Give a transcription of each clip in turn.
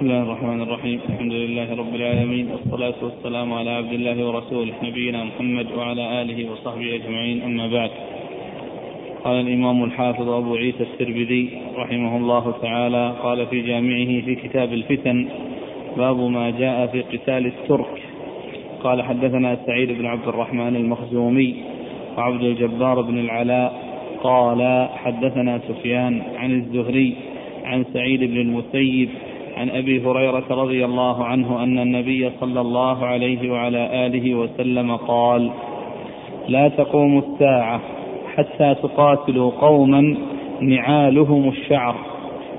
بسم الله الرحمن الرحيم الحمد لله رب العالمين والصلاة والسلام على عبد الله ورسوله نبينا محمد وعلى آله وصحبه أجمعين أما بعد قال الإمام الحافظ أبو عيسى الترمذي رحمه الله تعالى قال في جامعه في كتاب الفتن باب ما جاء في قتال الترك قال حدثنا سعيد بن عبد الرحمن المخزومي وعبد الجبار بن العلاء قال حدثنا سفيان عن الزهري عن سعيد بن المسيب عن أبي هريرة رضي الله عنه أن النبي صلى الله عليه وعلى آله وسلم قال لا تقوم الساعة حتى تقاتلوا قوما نعالهم الشعر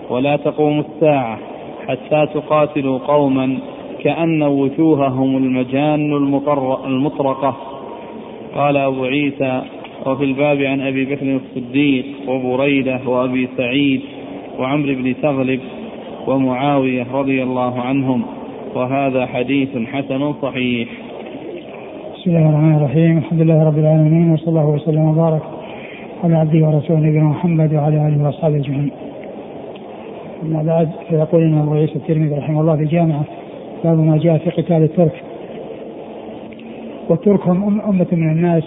ولا تقوم الساعة حتى تقاتلوا قوما كأن وجوههم المجان المطرقة. قال أبو عيسى وفي الباب عن أبي بكر الصديق وبريدة وأبي سعيد وعمرو بن تغلب ومعاوية رضي الله عنهم وهذا حديث حسن صحيح بسم الله الرحمن الرحيم الحمد لله رب العالمين وصلى الله وسلم وبارك على عبده ورسوله نبينا محمد وعلى آله وأصحابه أجمعين. أما بعد فيقول ان أبو عيسى الترمذي رحمه الله في الجامعة باب ما جاء في قتال الترك. والترك هم أمة من الناس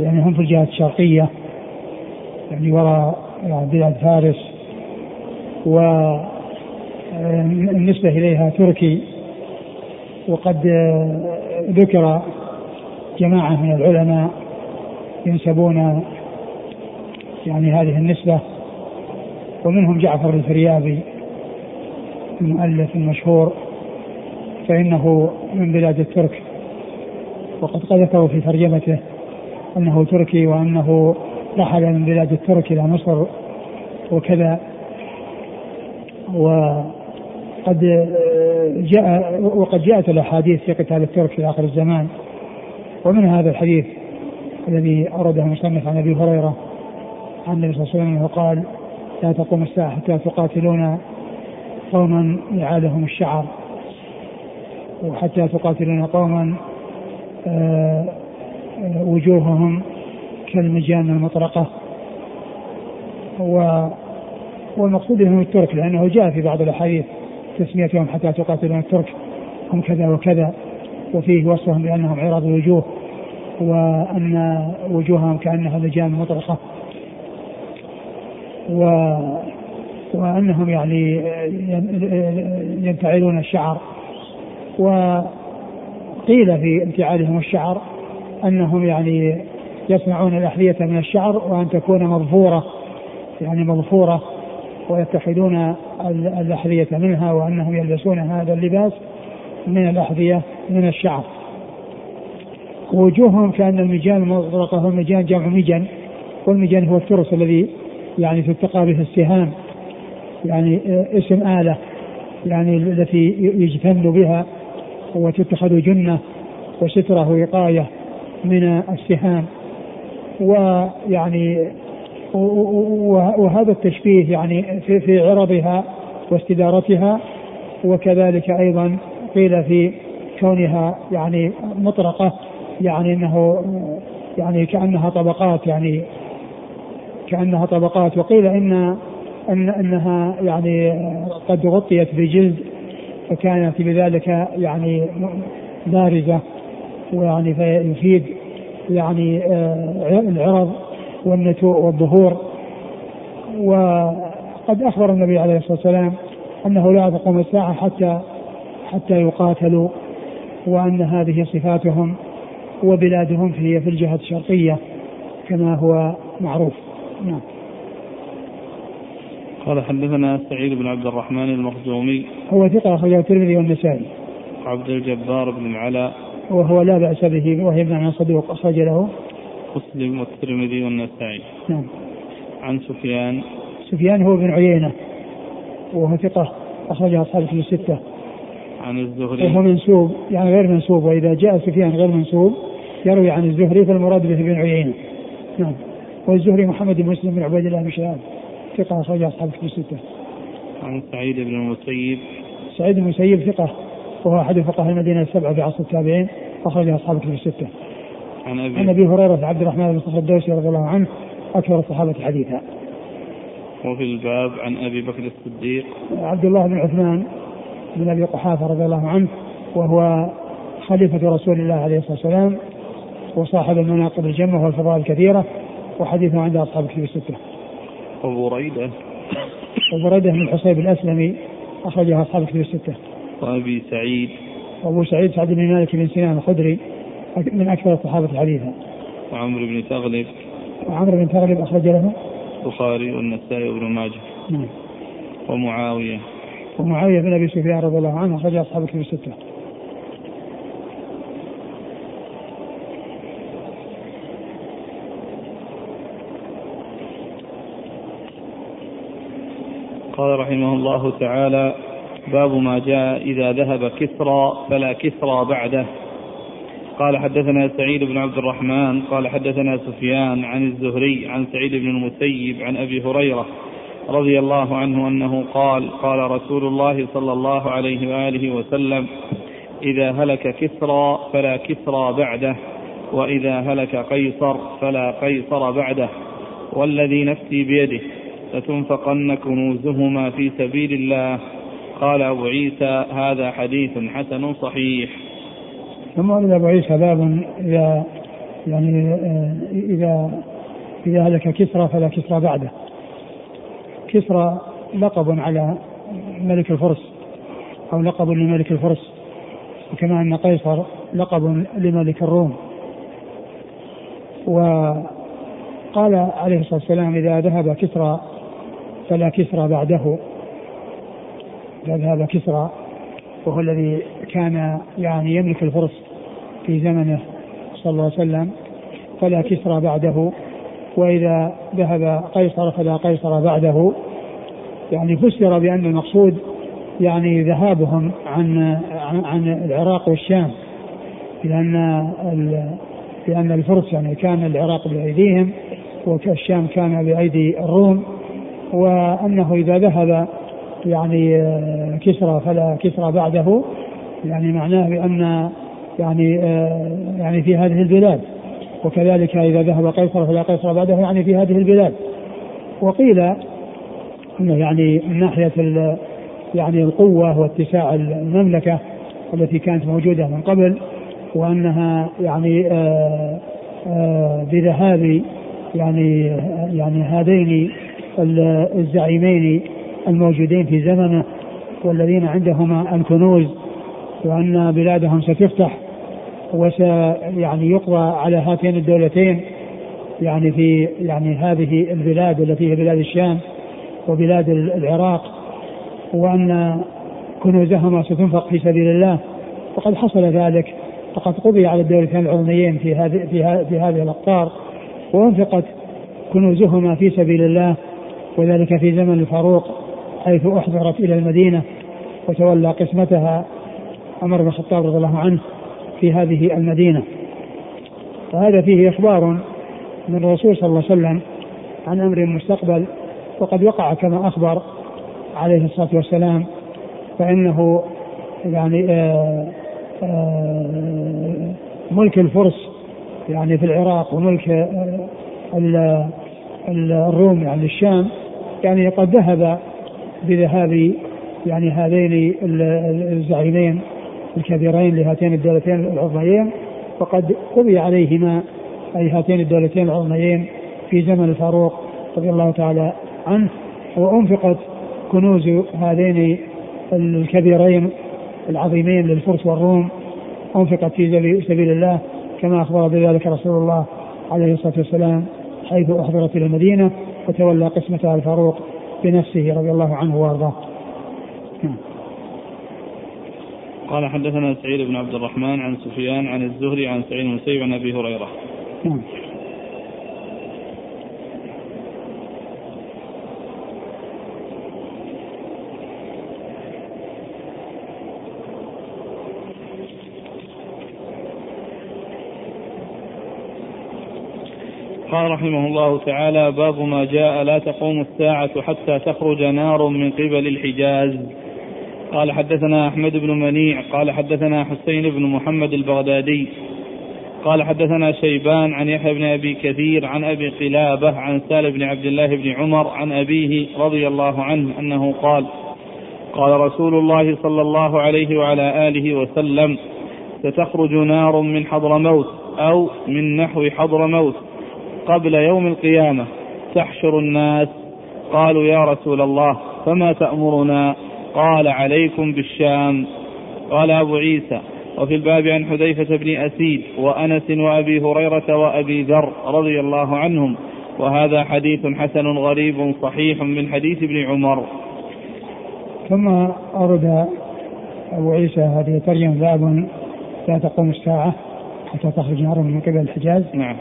يعني هم في الجهة الشرقية يعني وراء بلاد فارس والنسبة إليها تركي وقد ذكر جماعة من العلماء ينسبون يعني هذه النسبة ومنهم جعفر الفريابي المؤلف المشهور فإنه من بلاد الترك وقد ذكروا في ترجمته أنه تركي وأنه رحل من بلاد الترك إلى مصر وكذا وقد جاء وقد جاءت الأحاديث في قتال الترك في آخر الزمان. ومن هذا الحديث الذي أورده المصنف عن أبي هريرة عن النبي صلى الله عليه وسلم قال لا تقوم الساعة حتى تقاتلون قوما يعالهم الشعر وحتى تقاتلون قوما آه، آه، وجوههم كالمجان المطرقة. و والمقصود هم الترك لأنه جاء في بعض الأحاديث. تسميتهم حتى تقاتلون الترك هم كذا وكذا. وفيه وصفهم بأنهم عراض الوجوه وأن وجوههم كأنها مجان مطرقة. و وأنهم يعني ينتعلون الشعر. وقيل في انتعالهم الشعر أنهم يعني يصنعون الأحذية من الشعر وأن تكون مظفورة يعني مظفورة. ويتخذون الأحذية منها وأنهم يلبسون هذا اللباس من الأحذية من الشعر. وجوههم كأن المجان المطلقه هو المجان جمع مجن والمجان هو الترس الذي يعني تتقى به السهام يعني اسم آلة يعني التي يجتن بها وتتخذ جنة وسترة وقاية من السهام ويعني وهذا التشبيه يعني في, في عرضها واستدارتها وكذلك أيضا قيل في كونها يعني مطرقة يعني إنه يعني كأنها طبقات يعني كأنها طبقات. وقيل ان ان إنها يعني قد غطيت بجلد فكانت بذلك يعني بارزة ويعني فيفيد يعني آه، العرض والنتوء والظهور. وقد أخبر النبي عليه الصلاة والسلام أنه لا تقوم الساعة حتى حتى يقاتلوا وأن هذه صفاتهم وبلادهم هي في الجهة الشرقية كما هو معروف. نعم. قال حدثنا سعيد بن عبد الرحمن المخزومي. هو ثقة أخرجه الترمذي والنسائي. عبد الجبار بن العلاء. وهو لا بأس به وهي ابن صدوق أخرج له. مسلم والترمذي والنسائي. نعم. عن سفيان. سفيان هو بن عيينة وهو ثقة أخرجها أصحاب في الستة. عن الزهري. وهو منسوب يعني غير منسوب وإذا جاء سفيان غير منسوب يروي عن الزهري فالمراد به بن عيينة. نعم. والزهري محمد بن مسلم بن عبيد الله بن شهاب ثقة أخرج أصحاب الكتب الستة. عن سعيد بن المسيب. سعيد بن المسيب ثقة وهو أحد فقهاء المدينة السبعة في عصر التابعين أخرج أصحاب الكتب الستة. عن أبي عن أبي هريرة عبد الرحمن بن صخر الدوسي رضي الله عنه أكثر الصحابة حديثا. وفي الباب عن أبي بكر الصديق عبد الله بن عثمان بن أبي قحافة رضي الله عنه وهو خليفة رسول الله عليه الصلاة والسلام وصاحب المناقب الجمة والفضائل الكثيرة وحديثه عند أصحاب الكتب الستة. أبو بريدة وبريده بن الحصيب الأسلمي أخرجه أصحاب الكتب الستة. وأبي سعيد وأبو سعيد سعد بن مالك بن سنان الخدري من أكثر الصحابة حديثا. وعمرو بن تغلب وعمرو بن تغلب أخرج له البخاري والنسائي وابن ماجه نعم. ومعاوية ومعاوية بن أبي سفيان رضي الله عنه أخرج أصحاب الكتب الستة. قال رحمه الله تعالى باب ما جاء إذا ذهب كسرى فلا كسرى بعده قال حدثنا سعيد بن عبد الرحمن قال حدثنا سفيان عن الزهري عن سعيد بن المسيب عن أبي هريرة رضي الله عنه أنه قال قال رسول الله صلى الله عليه وآله وسلم إذا هلك كسرى فلا كسرى بعده وإذا هلك قيصر فلا قيصر بعده والذي نفسي بيده لتنفقن كنوزهما في سبيل الله. قال أبو عيسى هذا حديث حسن صحيح. ثم ورد ابو عيسى باب إذا يعني آه، إذا إذا هلك كسرى فلا كسرى بعده. كسرى لقب على ملك الفرس أو لقب لملك الفرس وكما أن قيصر لقب لملك الروم. وقال عليه الصلاة والسلام إذا ذهب كسرى فلا كسرى بعده. إذا ذهب كسرى وهو الذي كان يعني يملك الفرس في زمنه صلى الله عليه وسلم فلا كسرى بعده. وإذا ذهب قيصر فلا قيصر بعده. يعني فسر بأن المقصود يعني ذهابهم عن عن, العراق والشام لأن لأن الفرس يعني كان العراق بأيديهم والشام كان بأيدي الروم. وأنه إذا ذهب يعني كسرى فلا كسرى بعده. يعني معناه بأن يعني آه يعني في هذه البلاد. وكذلك إذا ذهب قيصر فلا قيصر بعده يعني في هذه البلاد. وقيل انه يعني من ناحية يعني القوة واتساع المملكة التي كانت موجودة من قبل وأنها يعني آه آه بذهاب يعني يعني هذين الزعيمين الموجودين في زمنه والذين عندهما الكنوز وأن بلادهم ستفتح وس يعني يقضى على هاتين الدولتين يعني في يعني هذه البلاد التي هي بلاد الشام وبلاد العراق وأن كنوزهما ستنفق في سبيل الله. وقد حصل ذلك فقد قضي على الدولتين العظميين في هذه في, في هذه الأقطار وأنفقت كنوزهما في سبيل الله وذلك في زمن الفاروق حيث أحضرت إلى المدينة وتولى قسمتها عمر بن الخطاب رضي الله عنه. في هذه المدينة. وهذا فيه إخبار من الرسول صلى الله عليه وسلم عن أمر مستقبل وقد وقع كما أخبر عليه الصلاة والسلام فإنه يعني آآ آآ ملك الفرس يعني في العراق وملك الروم يعني الشام يعني قد ذهب بذهاب يعني هذين الزعيمين الكبيرين لهاتين الدولتين العظميين وقد قضي عليهما أي هاتين الدولتين العظميين في زمن الفاروق رضي الله تعالى عنه وأنفقت كنوز هذين الكبيرين العظيمين للفرس والروم أنفقت في سبيل الله كما أخبر بذلك رسول الله عليه الصلاة والسلام حيث أحضرت إلى المدينة وتولى قسمتها الفاروق بنفسه رضي الله عنه وأرضاه نعم. قال حدثنا سعيد بن عبد الرحمن عن سفيان عن الزهري عن سعيد بن المسيب عن أبي هريرة. نعم. قال رحمه الله تعالى باب ما جاء لا تقوم الساعة حتى تخرج نار من قبل الحجاز قال حدثنا أحمد بن منيع قال حدثنا حسين بن محمد البغدادي قال حدثنا شيبان عن يحيى بن أبي كثير عن أبي قلابة عن سال بن عبد الله بن عمر عن أبيه رضي الله عنه أنه قال قال رسول الله صلى الله عليه وعلى آله وسلم ستخرج نار من حضرموت أو من نحو حضرموت قبل يوم القيامة تحشر الناس. قالوا يا رسول الله فما تأمرنا؟ قال عليكم بالشام. قال أبو عيسى وفي الباب عن حذيفة بن أسيد وأنس وأبي هريرة وأبي ذر رضي الله عنهم. وهذا حديث حسن غريب صحيح من حديث ابن عمر. ثم أورد أبو عيسى هذه الترجمة باب لا تقوم الساعة حتى تخرج نار من قبل الحجاز. نعم.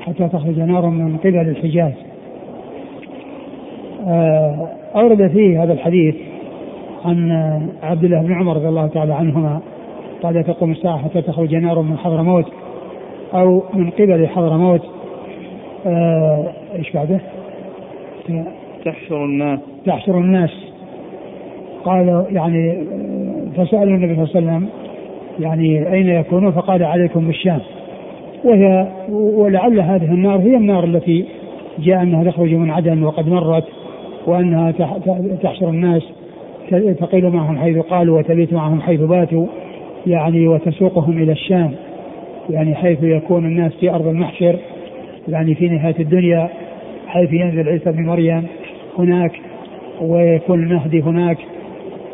حتى تخرج نار من قبل الحجاز. آه، أورد فيه هذا الحديث عن عبد الله بن عمر رضي الله تعالى عنهما قال لا تقوم الساعة حتى تخرج نار من حضرموت أو من قبل حضرموت آه، إيش بعده؟ تحشر الناس. تحشر الناس. قال يعني فسأل النبي صلى الله عليه وسلم يعني أين يكونون؟ فقال عليكم بالشام. وهي ولعل هذه النار هي النار التي جاء أنها تخرج من عدن وقد مرت وأنها تحشر الناس. تقيل معهم حيث قالوا وتبيت معهم حيث باتوا يعني وتسوقهم إلى الشام يعني حيث يكون الناس في أرض المحشر يعني في نهاية الدنيا حيث ينزل عيسى بن مريم هناك ويكون المهدي هناك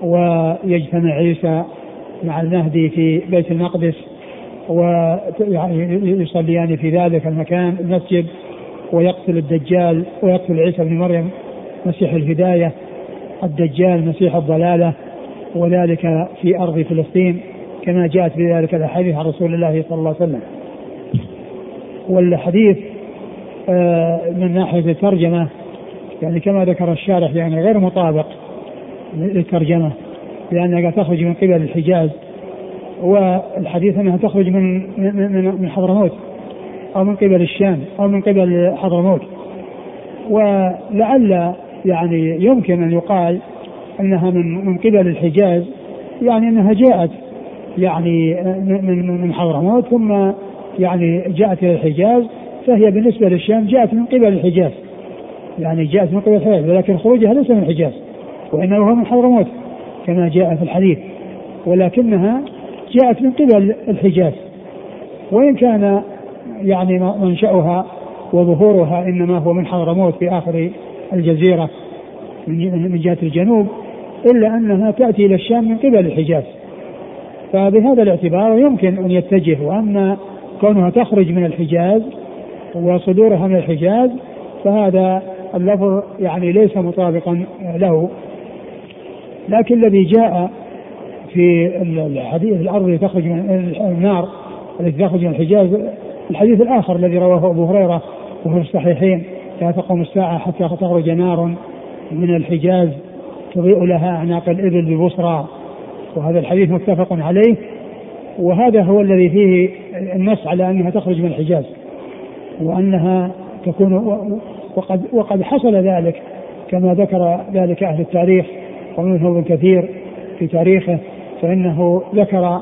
ويجتمع عيسى مع المهدي في بيت المقدس ويصليان في ذلك المكان المسجد ويقتل الدجال ويقتل عيسى بن مريم مسيح الهداية. الدجال مسيح الضلالة وذلك في أرض فلسطين كما جاءت بذلك الأحاديث عن رسول الله صلى الله عليه وسلم. والحديث آه، من ناحية الترجمة يعني كما ذكر الشارح يعني غير مطابق للترجمة لأنها تخرج من قبل الحجاز والحديث أنها تخرج من من من حضرموت أو من قبل الشام أو من قبل حضرموت ولعل يعني يمكن أن يقال أنها من من قبل الحجاز يعني أنها جاءت يعني من من حضرموت ثم يعني جاءت إلى الحجاز فهي بالنسبة للشام جاءت من قبل الحجاز. يعني جاءت من قبل الحجاز ولكن خروجها ليس من الحجاز وإنما هو من حضرموت كما جاء في الحديث. ولكنها جاءت من قبل الحجاز. وإن كان يعني منشأها وظهورها إنما هو من حضرموت في آخر الجزيرة من جهة الجنوب إلا أنها تأتي إلى الشام من قبل الحجاز. فبهذا الاعتبار يمكن أن يتجه وأن كونها تخرج من الحجاز وصدورها من الحجاز فهذا اللفظ يعني ليس مطابقا له. لكن الذي جاء في الحديث الأرض التي تخرج من النار التي تخرج من الحجاز الحديث الآخر الذي رواه أبو هريرة وهو في الصحيحين لا تقوم الساعة حتى تخرج نار من الحجاز تضيء لها أعناق الإبل ببصرى. وهذا الحديث متفق عليه. وهذا هو الذي فيه النص على أنها تخرج من الحجاز. وأنها تكون وقد وقد حصل ذلك كما ذكر ذلك أهل التاريخ ومنه ابن كثير في تاريخه. فإنه ذكر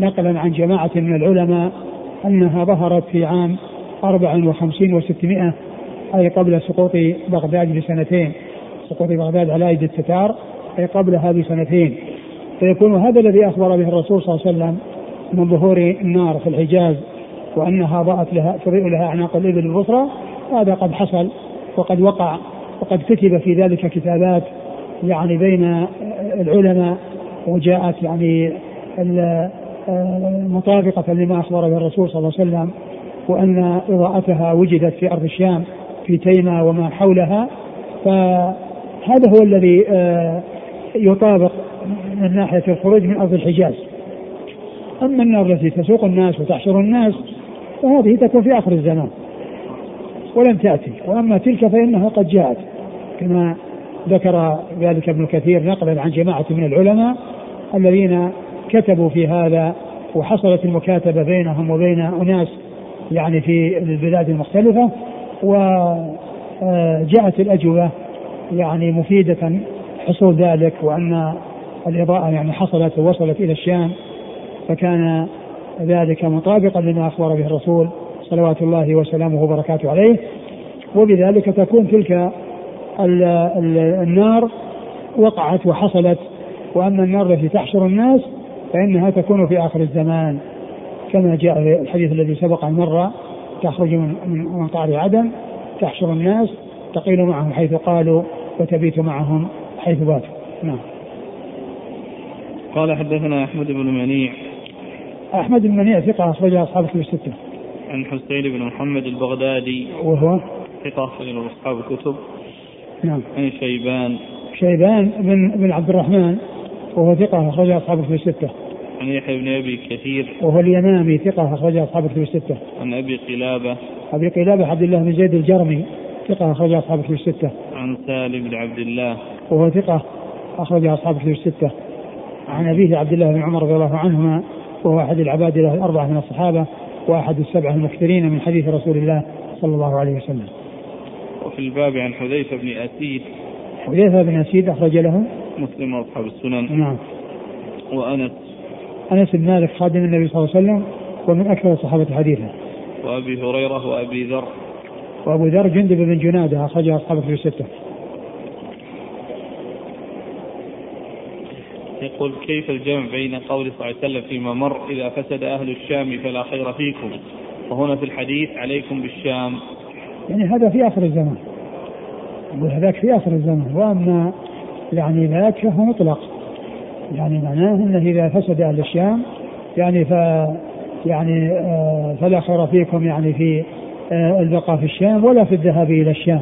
نقلا عن جماعة من العلماء أنها ظهرت في عام 54 و600 أي قبل سقوط بغداد بسنتين سقوط بغداد على أيدي التتار أي قبلها بسنتين فيكون هذا الذي أخبر به الرسول صلى الله عليه وسلم من ظهور النار في الحجاز وأنها ضاءت لها تضيء لها أعناق الإبل البصرى هذا قد حصل وقد وقع وقد كتب في ذلك كتابات يعني بين العلماء وجاءت يعني مطابقة لما أخبر به الرسول صلى الله عليه وسلم وأن إضاءتها وجدت في أرض الشام. في تيمة وما حولها فهذا هو الذي آه، يطابق من ناحية الخروج من أرض الحجاز. أما النار التي تسوق الناس وتحشر الناس فهذه تكون في آخر الزمان ولم تأتي. وأما تلك فإنها قد جاءت كما ذكر ذلك ابن كثير نقلا عن جماعة من العلماء الذين كتبوا في هذا وحصلت المكاتبة بينهم وبين أناس يعني في البلاد المختلفة. وجاءت الأجوبة يعني مفيدة حصول ذلك وأن الإضاءة يعني حصلت ووصلت إلى الشام فكان ذلك مطابقا لما أخبر به الرسول صلوات الله وسلامه وبركاته عليه. وبذلك تكون تلك النار وقعت وحصلت. وأما النار التي تحشر الناس فإنها تكون في آخر الزمان كما جاء في الحديث الذي سبق أن مر تخرج من من قعر عدن تحشر الناس تقيل معهم حيث قالوا وتبيت معهم حيث باتوا نعم. قال حدثنا أحمد بن منيع. أحمد بن منيع ثقة أخرجها أصحاب الكتب الستة. عن حسين بن محمد البغدادي. وهو؟ ثقة أخرجه أصحاب الكتب. نعم. عن شيبان. شيبان بن بن عبد الرحمن وهو ثقة أخرجها أصحاب الكتب الستة. عن يحيى بن أبي كثير. وهو اليمامي ثقة أخرجها أصحاب الكتب الستة. عن أبي قلابة. أبي قلابة عبد الله بن زيد الجرمي ثقة أخرجها أصحاب الكتب الستة. عن سالم بن عبد الله. وهو ثقة أخرجها أصحاب الكتب الستة. عن أبيه عبد الله بن عمر رضي الله عنهما وهو أحد العباد له الأربعة من الصحابة وأحد السبعة المكثرين من حديث رسول الله صلى الله عليه وسلم. وفي الباب عن حذيفة بن أسيد. حذيفة بن أسيد أخرج له؟ مسلم وأصحاب السنن. نعم. وأنس. أنس بن مالك خادم النبي صلى الله عليه وسلم ومن أكثر الصحابة حديثا. وأبي هريرة وأبي ذر. وأبو ذر جندب بن جنادة أخرجها أصحابه في الستة. يقول كيف الجمع بين قول صلى الله عليه وسلم فيما مر إذا فسد أهل الشام فلا خير فيكم؟ وهنا في الحديث عليكم بالشام. يعني هذا في آخر الزمان. يقول هذاك في آخر الزمان. وأما يعني ذاك فهو مطلق. يعني معناه أنه إذا فسد أهل الشام يعني ف يعني آه فلا خير فيكم يعني في آه البقاء في الشام ولا في الذهاب إلى الشام.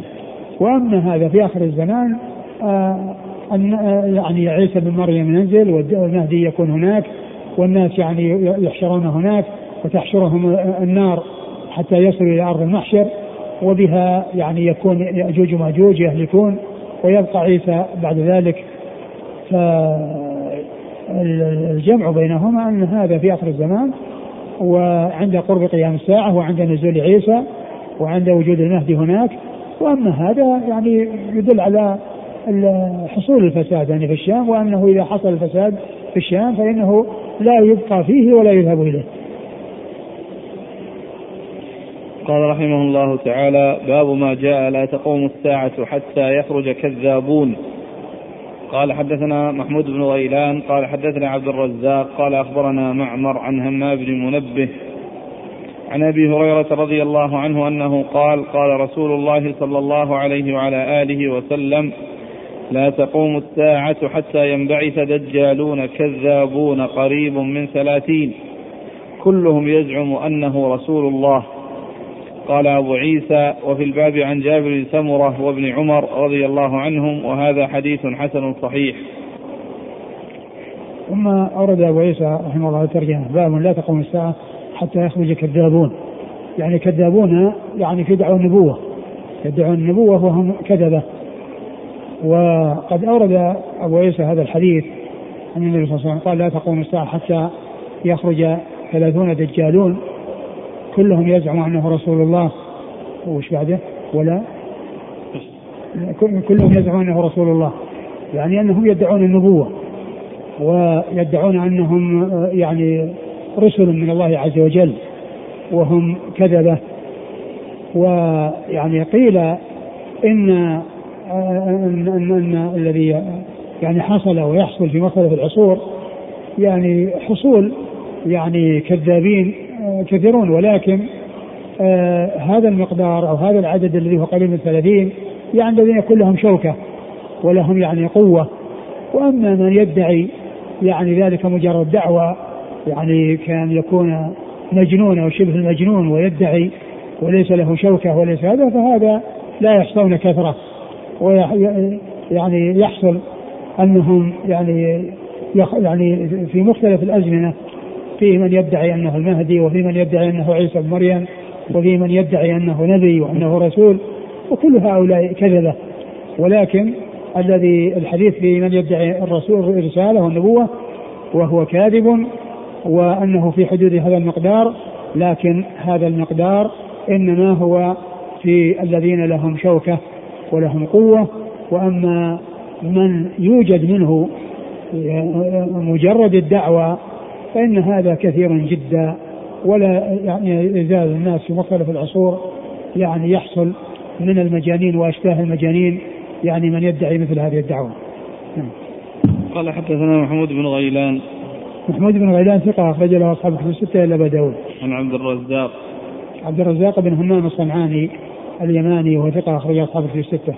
وأما هذا في آخر الزمان آه أن يعني عيسى بن مريم ينزل والمهدي يكون هناك والناس يعني يحشرون هناك وتحشرهم النار حتى يصلوا إلى أرض المحشر وبها يعني يكون يأجوج ومأجوج يهلكون ويبقى عيسى بعد ذلك. فالجمع بينهما أن هذا في آخر الزمان وعند قرب قيام الساعة وعند نزول عيسى وعند وجود المهدي هناك وأما هذا يعني يدل على حصول الفساد يعني في الشام وأنه إذا حصل الفساد في الشام فإنه لا يبقى فيه ولا يذهب إليه. قال رحمه الله تعالى باب ما جاء لا تقوم الساعة حتى يخرج كذابون قال حدثنا محمود بن غيلان قال حدثنا عبد الرزاق قال أخبرنا معمر عن همام بن منبه عن أبي هريرة رضي الله عنه أنه قال قال رسول الله صلى الله عليه وعلى آله وسلم لا تقوم الساعة حتى ينبعث دجالون كذابون قريب من ثلاثين. كلهم يزعم أنه رسول الله. قال أبو عيسى وفي الباب عن جابر بن سمرة وابن عمر رضي الله عنهم وهذا حديث حسن صحيح. ثم أورد أبو عيسى رحمه الله الترجمة باب لا تقوم الساعة حتى يخرج كذابون يعني كذابون يعني في دعوة النبوة يدعون النبوة وهم كذبة. وقد أورد أبو عيسى هذا الحديث عن النبي صلى الله عليه وسلم قال لا تقوم الساعة حتى يخرج ثلاثون دجالون. كلهم يزعم أنه رسول الله. وش بعده؟ ولا؟ كلهم يزعمون أنه رسول الله. يعني أنهم يدعون النبوة ويدعون أنهم يعني رسل من الله عز وجل وهم كذبة. ويعني قيل إن أن, أن, أن الذي يعني حصل ويحصل في مختلف العصور يعني حصول يعني كذابين كثيرون ولكن آه هذا المقدار أو هذا العدد الذي هو قريب من 30 يعني الذين يكون لهم شوكة ولهم يعني قوة. وأما من يدعي يعني ذلك مجرد دعوة يعني كان يكون مجنون أو شبه المجنون ويدعي وليس له شوكة وليس هذا فهذا لا يحصون كثرة. ويعني يحصل أنهم يعني يعني في مختلف الأزمنة في من يدعي أنه المهدي وفي من يدعي أنه عيسى بن مريم وفي من يدعي أنه نبي وأنه رسول وكل هؤلاء كذبة. ولكن الذي الحديث في من يدعي الرسول الرساله والنبوة وهو كاذب وأنه في حدود هذا المقدار لكن هذا المقدار إنما هو في الذين لهم شوكة ولهم قوة. وأما من يوجد منه مجرد الدعوة فإن هذا كثير جدا ولا يعني يزال الناس في مختلف العصور يعني يحصل من المجانين وأشباه المجانين يعني من يدعي مثل هذه الدعوة. نعم. قال حدثنا محمود بن غيلان. محمود بن غيلان ثقة أخرج له أصحاب الكتب الستة إلا أبا داود. عن عبد الرزاق. عبد الرزاق بن همام الصنعاني اليماني وهو ثقة أخرج أصحاب الكتب الستة.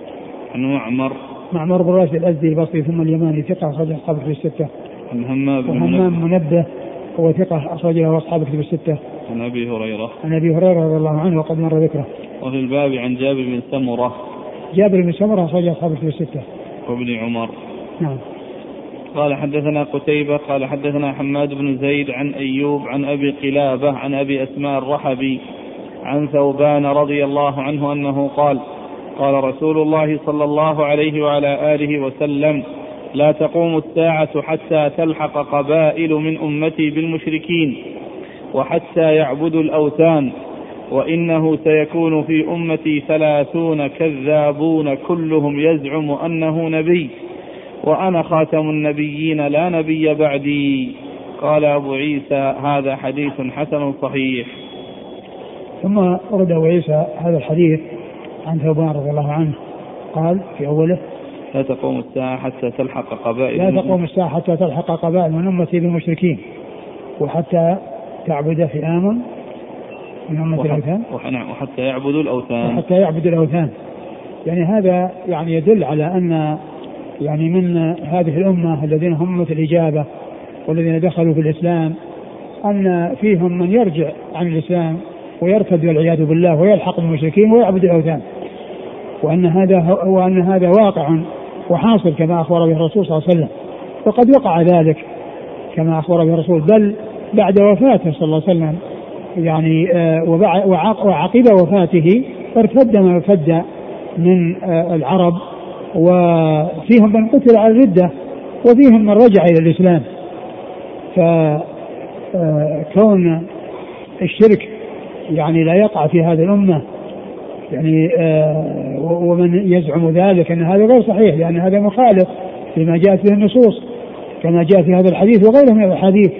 عن معمر. معمر بن راشد الأزدي البصري ثم اليماني ثقة أخرج أصحاب الكتب الستة. عن همام بن منبه. هو ثقة أخرج له أصحاب الكتب الستة. عن أبي هريرة. عن أبي هريرة رضي الله عنه وقد مر ذكره. وفي الباب عن جابر بن سمرة. جابر بن سمرة أخرج أصحاب الكتب الستة. وابن عمر. نعم. قال حدثنا قتيبة قال حدثنا حماد بن زيد عن أيوب عن أبي قلابة عن أبي أسماء الرحبي عن ثوبان رضي الله عنه أنه قال قال رسول الله صلى الله عليه وعلى آله وسلم لا تقوم الساعة حتى تلحق قبائل من أمتي بالمشركين وحتى يعبدوا الأوثان وإنه سيكون في أمتي ثلاثون كذابون كلهم يزعم أنه نبي وأنا خاتم النبيين لا نبي بعدي. قال أبو عيسى هذا حديث حسن صحيح. ثم ورد أبو عيسى هذا الحديث عن ثوبان رضي الله عنه قال في أوله لا تقوم الساعة حتى تلحق قبائل لا تقوم الساعة حتى تلحق قبائل من أمتي بالمشركين وحتى تعبد فئام من أمة الأوثان. وحتى يعبدوا الأوثان. وحتى يعبدوا الأوثان. يعني هذا يعني يدل على أن يعني من هذه الأمة الذين هم أمة الإجابة والذين دخلوا في الإسلام أن فيهم من يرجع عن الإسلام ويرتد والعياذ بالله ويلحق بالمشركين ويعبد الأوثان. وأن هذا وأن هذا واقع وحاصل كما أخبر به الرسول صلى الله عليه وسلم. وقد وقع ذلك كما أخبر به الرسول بل بعد وفاته صلى الله عليه وسلم يعني آه، وعقب وفاته ارتد من ارتد من آه، العرب وفيهم من قتل على الردة وفيهم من رجع إلى الإسلام. فكون آه، الشرك يعني لا يقع في هذه الأمة يعني آه، ومن يزعم ذلك أن هذا غير صحيح لأن هذا مخالف لما جاءت به النصوص كما جاء في هذا الحديث وغيره من الأحاديث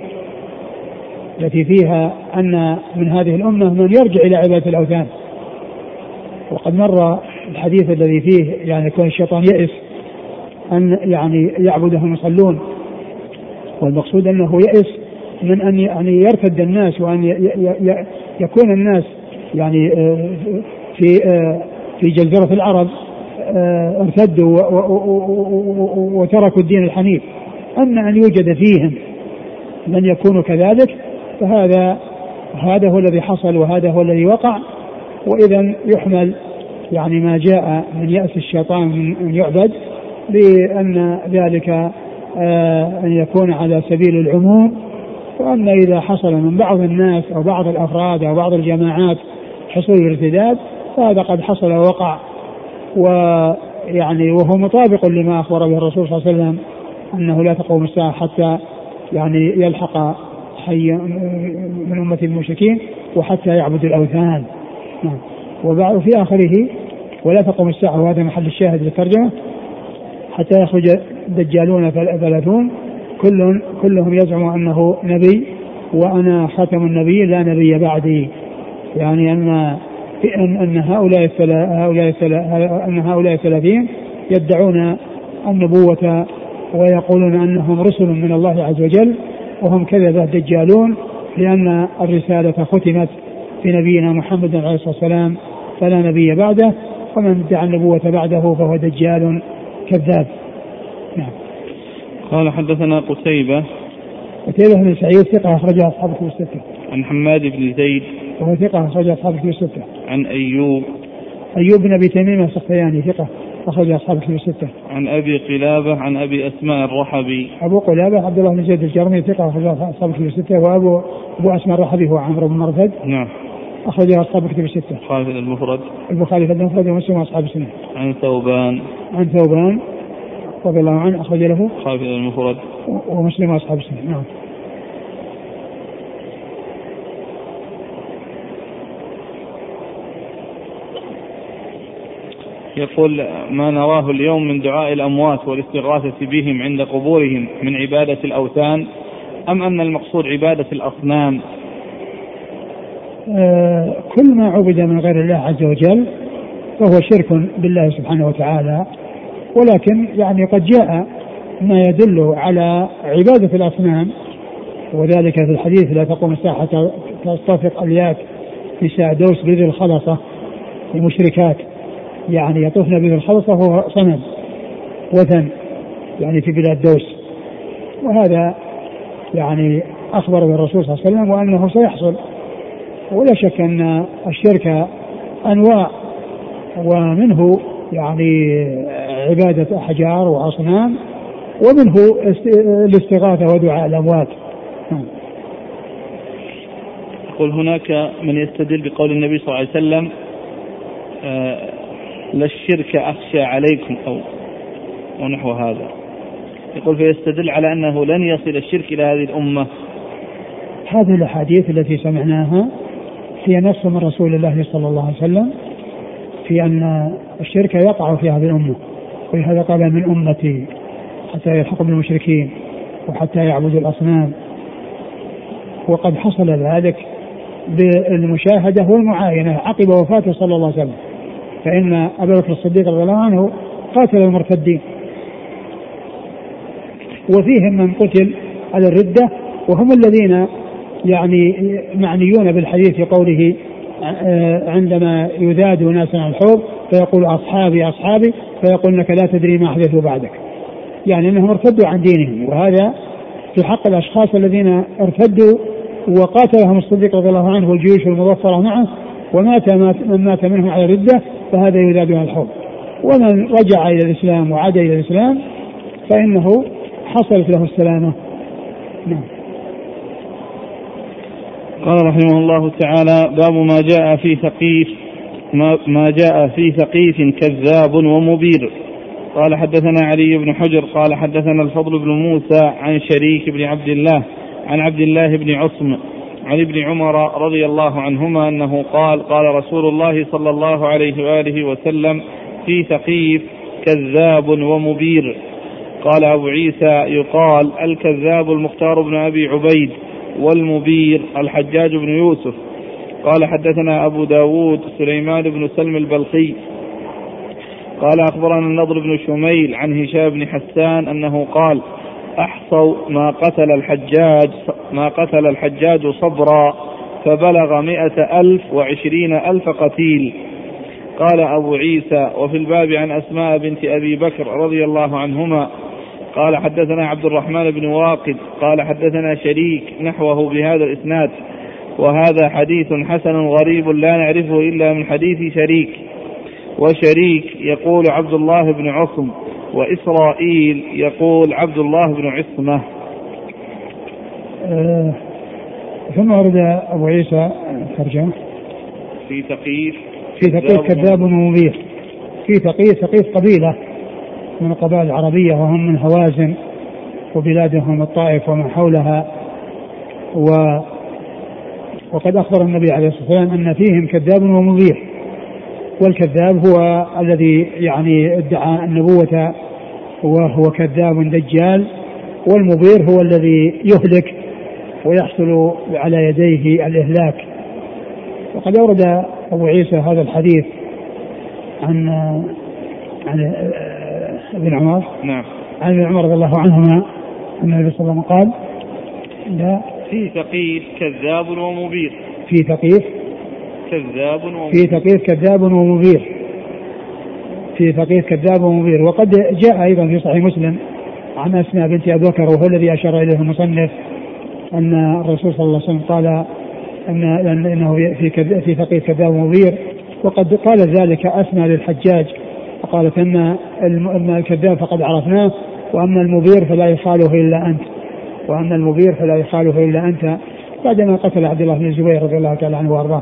التي فيها أن من هذه الأمة من يرجع إلى عبادة الأوثان. وقد مر الحديث الذي فيه يعني كون الشيطان يئس أن يعني يعبدهم يصلون والمقصود أنه يئس من أن يعني يرتد الناس وأن يكون الناس يعني آه، في آه، في جزيرة العرب آه، ارتدوا وتركوا الدين الحنيف. أما أن يوجد فيهم من يكون كذلك فهذا هذا هو الذي حصل وهذا هو الذي وقع. وإذا يحمل يعني ما جاء من يأس الشيطان من يعبد بأن ذلك آه، أن يكون على سبيل العموم. وأن إذا حصل من بعض الناس أو بعض الأفراد أو بعض الجماعات حصول الارتداد فهذا قد حصل ووقع. ويعني وهو مطابق لما أخبر به الرسول صلى الله عليه وسلم أنه لا تقوم الساعة حتى يعني يلحق حي من أمة المشركين وحتى يعبد الأوثان. نعم. وبعد في آخره ولا تقوم الساعة وهذا محل الشاهد للترجمة حتى يخرج الدجالون ثلاثون كل كلهم يزعم أنه نبي وأنا خاتم النبي لا نبي بعدي. يعني أن أن أن هؤلاء هؤلاء أن هؤلاء الثلاثين يدعون النبوة ويقولون أنهم رسل من الله عز وجل وهم كذبة دجالون لأن الرسالة ختمت بنبينا محمد عليه الصلاة والسلام فلا نبي بعده ومن ادعى النبوة بعده فهو دجال كذاب. نعم. قال حدثنا قتيبة. قتيبة بن سعيد ثقة أخرجها أصحاب الكتب الستة. عن حماد بن زيد وهو ثقة أخرجها أصحاب الكتب الستة. عن أيوب أيوب بن أبي تميم السختياني ثقة أخرج أصحاب الكتب الستة. عن أبي قلابة عن أبي أسماء الرحبي. أبو قلابة عبد الله بن زيد الجرمي ثقة أخرج أصحاب الكتب الستة وأبو أبو أسماء الرحبي هو عمرو بن مرثد. نعم. أخرجها أصحاب الكتب الستة. البخاري المفرد. البخاري في المفرد ومسلم وأصحاب السنة. عن ثوبان. عن ثوبان رضي الله عنه أخرج له. البخاري المفرد. ومسلم وأصحاب السنة نعم. يقول ما نراه اليوم من دعاء الأموات والاستغاثة بهم عند قبورهم من عبادة الأوثان أم أن المقصود عبادة الأصنام؟ آه كل ما عبد من غير الله عز وجل فهو شرك بالله سبحانه وتعالى. ولكن يعني قد جاء ما يدل على عبادة الأصنام وذلك في الحديث لا تقوم الساعة تصطفق اليات نساء دوس بذي الخلصة المشركات يعني يطوفن بذي الخلصة وهو صنم وثن يعني في بلاد دوس. وهذا يعني أخبر بالرسول صلى الله عليه وسلم وأنه سيحصل. ولا شك أن الشرك أنواع ومنه يعني عبادة أحجار وأصنام ومنه الاستغاثة ودعاء الأموات. يقول هناك من يستدل بقول النبي صلى الله عليه وسلم آه لا الشرك أخشى عليكم أو ونحو هذا. يقول فيستدل على أنه لن يصل الشرك إلى هذه الأمة. هذه الأحاديث التي سمعناها هي نص من رسول الله صلى الله عليه وسلم في أن الشرك يقع في هذه الأمة ولهذا قال من أمتي حتى يلحقوا بالمشركين وحتى يعبدوا الأصنام. وقد حصل ذلك بالمشاهدة والمعاينة عقب وفاته صلى الله عليه وسلم. فإن أبا بكر الصديق رضي الله عنه قاتل المرتدين وفيهم من قتل على الردة وهم الذين يعني معنيون بالحديث في قوله آه، عندما يذاد ناس عن الحوض فيقول أصحابي أصحابي فيقول إنك لا تدري ما احدثوا بعدك. يعني إنهم ارتدوا عن دينهم وهذا في حق الأشخاص الذين ارتدوا وقاتلهم الصديق رضي الله عنه والجيوش المظفرة معه ومات من مات منهم على ردة فهذا يذاد عن الحوض. ومن رجع إلى الإسلام وعاد إلى الإسلام فإنه حصلت له السلامة. نعم. قال رحمه الله تعالى باب ما جاء في ثقيف ما, ما جاء في ثقيف كذاب ومبير قال حدثنا علي بن حجر قال حدثنا الفضل بن موسى عن شريك بن عبد الله عن عبد الله بن عصم عن ابن عمر رضي الله عنهما أنه قال قال رسول الله صلى الله عليه وآله وسلم في ثقيف كذاب ومبير. قال أبو عيسى يقال الكذاب المختار بن أبي عبيد والمبير الحجاج بن يوسف. قال حدثنا أبو داود سليمان بن سلم البلخي. قال أخبرنا النضر بن شميل عن هشام بن حسان أنه قال أحصوا ما قتل الحجاج ما قتل الحجاج صبرا فبلغ مئة ألف وعشرين ألف قتيل. قال أبو عيسى وفي الباب عن أسماء بنت أبي بكر رضي الله عنهما قال حدثنا عبد الرحمن بن واقد قال حدثنا شريك نحوه بهذا الإسناد وهذا حديث حسن غريب لا نعرفه إلا من حديث شريك. وشريك يقول عبد الله بن عصم وإسرائيل يقول عبد الله بن عصمة. آه ثم ورد أبو عيسى ترجمة. في ثقيف في ثقيف كذاب ومبير في ثقيف ثقيف قبيلة من القبائل العربية وهم من هوازن وبلادهم الطائف وما حولها. و وقد أخبر النبي عليه الصلاة والسلام أن فيهم كذاب ومضيح والكذاب هو الذي يعني ادعى النبوة وهو كذاب دجال والمبير هو الذي يهلك ويحصل على يديه الإهلاك. وقد أورد أبو عيسى هذا الحديث عن عن ابن عمر. نعم. عن ابن عمر رضي الله عنهما أن النبي صلى الله عليه وسلم قال لا في ثقيف كذاب ومبير. في ثقيف كذاب ومبير في ثقيف كذاب ومبير في ثقيف كذاب ومبير وقد جاء أيضا في صحيح مسلم عن أسماء بنت أبي بكر وهو الذي أشار إليه المصنف أن الرسول صلى الله عليه وسلم قال أن أنه في في ثقيف كذاب ومبير وقد قال ذلك أسمى للحجاج وقالت أن الكذاب فقد عرفناه وأما المبير فلا يخاله إلا أنت. وأما المبير فلا يخالف إلا أنت. بعدما قتل عبد الله بن الزبير رضي الله تعالى عنه وأرضاه.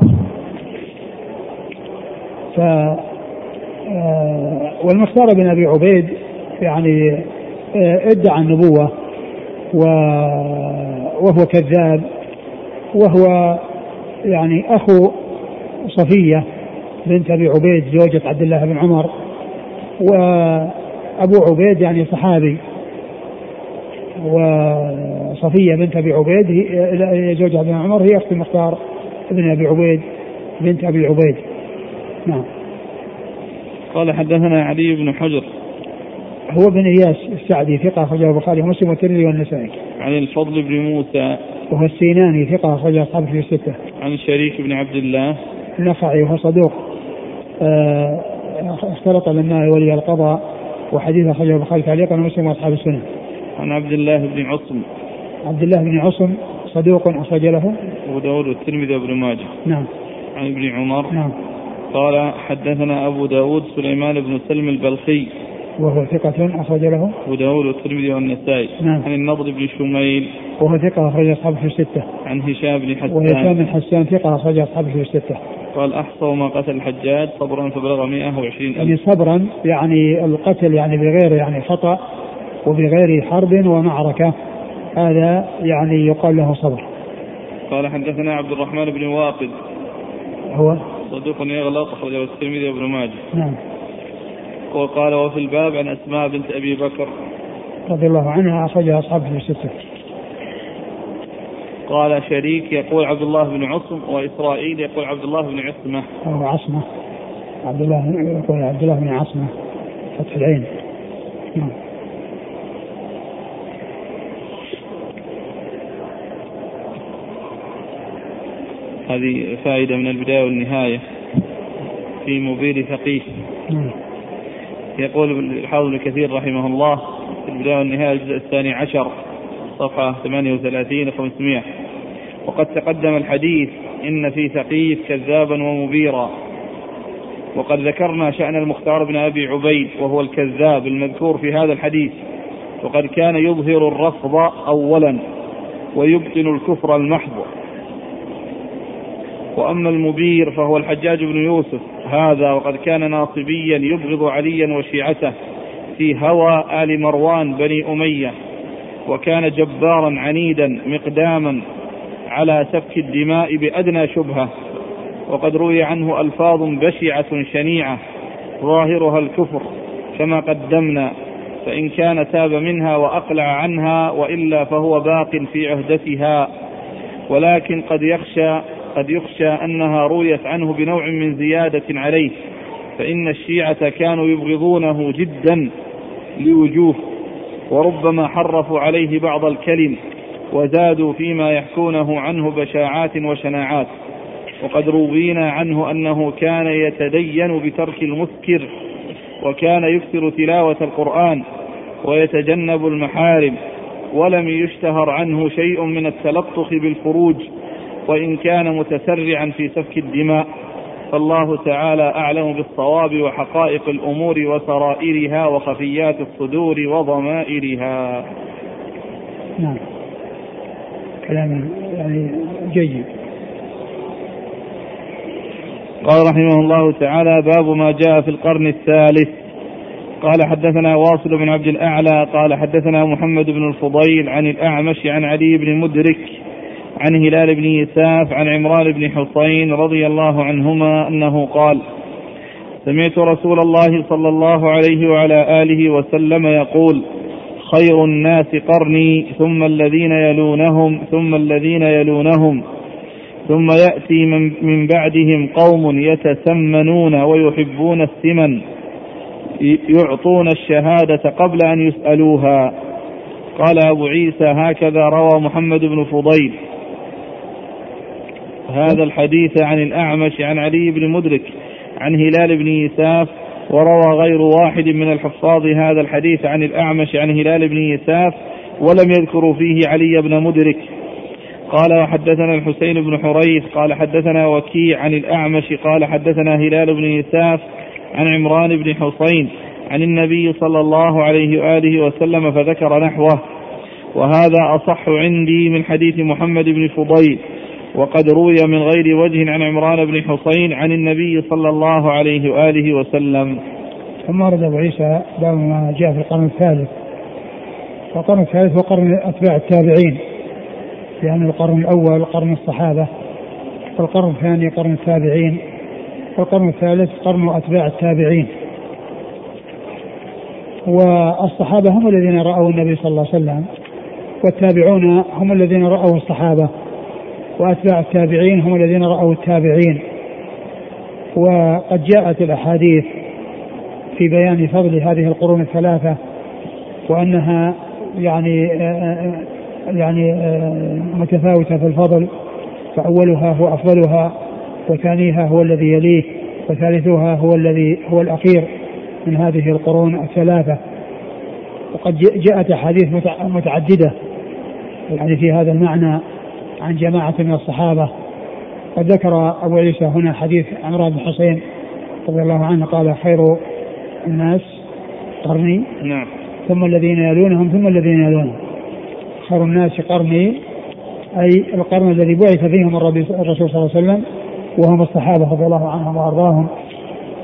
ف آه، والمختار بن أبي عبيد يعني آه، ادعى النبوة و وهو كذاب وهو يعني أخو صفية بنت أبي عبيد زوجة عبد الله بن عمر وأبو عبيد يعني صحابي وصفية بنت أبي عبيد هي زوجها بن عمر هي أخت المختار بن أبي عبيد بنت أبي عبيد. نعم. قال حدثنا علي بن حجر. هو بن إياس السعدي ثقة أخرجه البخاري ومسلم والترمذي والنسائي. عن الفضل بن موسى. وهو السيناني ثقة أخرجه أصحابه في الستة. عن شريك بن عبد الله. النخعي وهو صدوق. آه، اختلط بالماء ولي القضاء وحديث أخرجه البخاري تعليقا ومسلم وأصحاب السنة. عن عبد الله بن عصم. عبد الله بن عصم صدوق أخرج له. أبو داود والترمذي وابن ماجه. نعم. عن ابن عمر. نعم. قال حدثنا أبو داود سليمان بن سلم البلخي. وهو ثقة أخرج له. أبو داود والترمذي والنسائي. نعم. عن النضر بن شميل. وهو ثقة أخرج أصحابه في الستة. عن هشام بن وهشام حسان بن حسان ثقة أخرج أصحابه في الستة. قال أحصى ما قتل الحجاج صبرا فبلغ 120 يعني ألف. صبرا يعني القتل يعني بغير يعني خطأ وبغير حرب ومعركة. هذا يعني يقال له صبر. قال حدثنا عبد الرحمن بن واقد. هو صدوق يغلط أخرجه الترمذي وابن ماجه. نعم. وقال وفي الباب عن أسماء بنت أبي بكر. رضي الله عنها أخرجها أصحابه في الستة. قال شريك يقول عبد الله بن عصم وإسرائيل يقول عبد الله بن عصمة. وهو عصمة. عبد الله يقول عبد الله بن عصمة. فتح العين. نعم. هذه فائدة من البداية والنهاية في مبير ثقيف نعم. يقول الحافظ ابن كثير رحمه الله في البداية والنهاية الجزء الثاني عشر صفحة 38 500 وقد تقدم الحديث إن في ثقيف كذابا ومبيرا. وقد ذكرنا شأن المختار بن أبي عبيد وهو الكذاب المذكور في هذا الحديث. وقد كان يظهر الرفض أولا ويبطن الكفر المحض. وأما المبير فهو الحجاج بن يوسف. هذا وقد كان ناصبيا يبغض عليا وشيعته في هوى آل مروان بني أمية وكان جبارا عنيدا مقداما على سفك الدماء بأدنى شبهة. وقد روي عنه ألفاظ بشعة شنيعة ظاهرها الكفر كما قدمنا فإن كان تاب منها وأقلع عنها وإلا فهو باق في عهدتها ولكن قد يخشى قد يخشى أنها رويت عنه بنوع من زيادة عليه فإن الشيعة كانوا يبغضونه جدا لوجوه وربما حرفوا عليه بعض الكلم وزادوا فيما يحكونه عنه بشاعات وشناعات. وقد روينا عنه أنه كان يتدين بترك المسكر وكان يكثر تلاوة القرآن ويتجنب المحارم ولم يشتهر عنه شيء من التلطخ بالفروج وإن كان متسرعا في سفك الدماء فالله تعالى أعلم بالصواب وحقائق الأمور وسرائرها وخفيات الصدور وضمائرها. نعم. كلام يعني جيد. قال رحمه الله تعالى باب ما جاء في القرن الثالث. قال حدثنا واصل بن عبد الأعلى قال حدثنا محمد بن الفضيل عن الأعمش عن علي بن مدرك عن هلال بن يساف عن عمران بن حصين رضي الله عنهما أنه قال سمعت رسول الله صلى الله عليه وعلى آله وسلم يقول خير الناس قرني ثم الذين يلونهم ثم الذين يلونهم ثم يأتي من, من بعدهم قوم يتسمنون ويحبون الثمن يعطون الشهادة قبل أن يسألوها. قال أبو عيسى هكذا روى محمد بن فضيل. هذا الحديث عن الأعمش عن علي بن مدرك عن هلال بن يساف وروى غير واحد من الحفاظ هذا الحديث عن الأعمش عن هلال بن يساف ولم يذكروا فيه علي بن مدرك. قال وحدثنا الحسين بن حريث قال حدثنا وكيع عن الأعمش قال حدثنا هلال بن يساف عن عمران بن حصين عن النبي صلى الله عليه وآله وسلم فذكر نحوه. وهذا أصح عندي من حديث محمد بن فضيل وقد روي من غير وجه عن عمران بن حصين عن النبي صلى الله عليه وآله وسلم. ثم ورد أبو عيسى باب ما جاء في القرن الثالث. القرن الثالث هو قرن أتباع التابعين لأن القرن الأول قرن الصحابة والقرن الثاني قرن التابعين والقرن الثالث قرن أتباع التابعين. والصحابة هم الذين رأوا النبي صلى الله عليه وسلم والتابعون هم الذين رأوا الصحابة. وأتباع التابعين هم الذين رأوا التابعين. وقد جاءت الأحاديث في بيان فضل هذه القرون الثلاثة وأنها يعني يعني متفاوتة في الفضل. فأولها هو أفضلها وثانيها هو الذي يليه وثالثها هو الذي هو الأخير من هذه القرون الثلاثة. وقد جاءت أحاديث متعددة يعني في هذا المعنى. عن جماعة من الصحابة. قد ذكر أبو عيسى هنا حديث عمران بن حسين رضي الله عنه قال خير الناس قرني نعم. ثم الذين يلونهم ثم الذين يلونهم. خير الناس قرني أي القرن الذي بعث فيهم الرسول صلى الله عليه وسلم وهم الصحابة رضي الله عنهم وأرضاهم.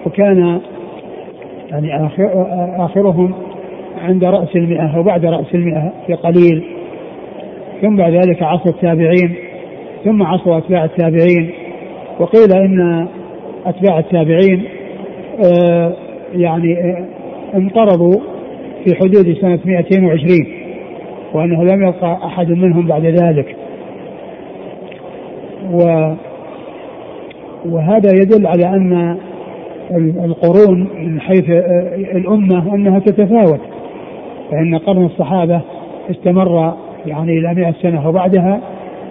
وكان يعني آخر آخرهم عند رأس المئة وبعد رأس المئة بقليل ثم بعد ذلك عصر التابعين ثم عصر أتباع التابعين. وقيل إن أتباع التابعين آه يعني آه انقرضوا في حدود سنة 220 وأنه لم يبقى أحد منهم بعد ذلك. و وهذا يدل على أن القرون من حيث آه، الأمة أنها تتفاوت فإن قرن الصحابة استمر يعني إلى 100 سنة وبعدها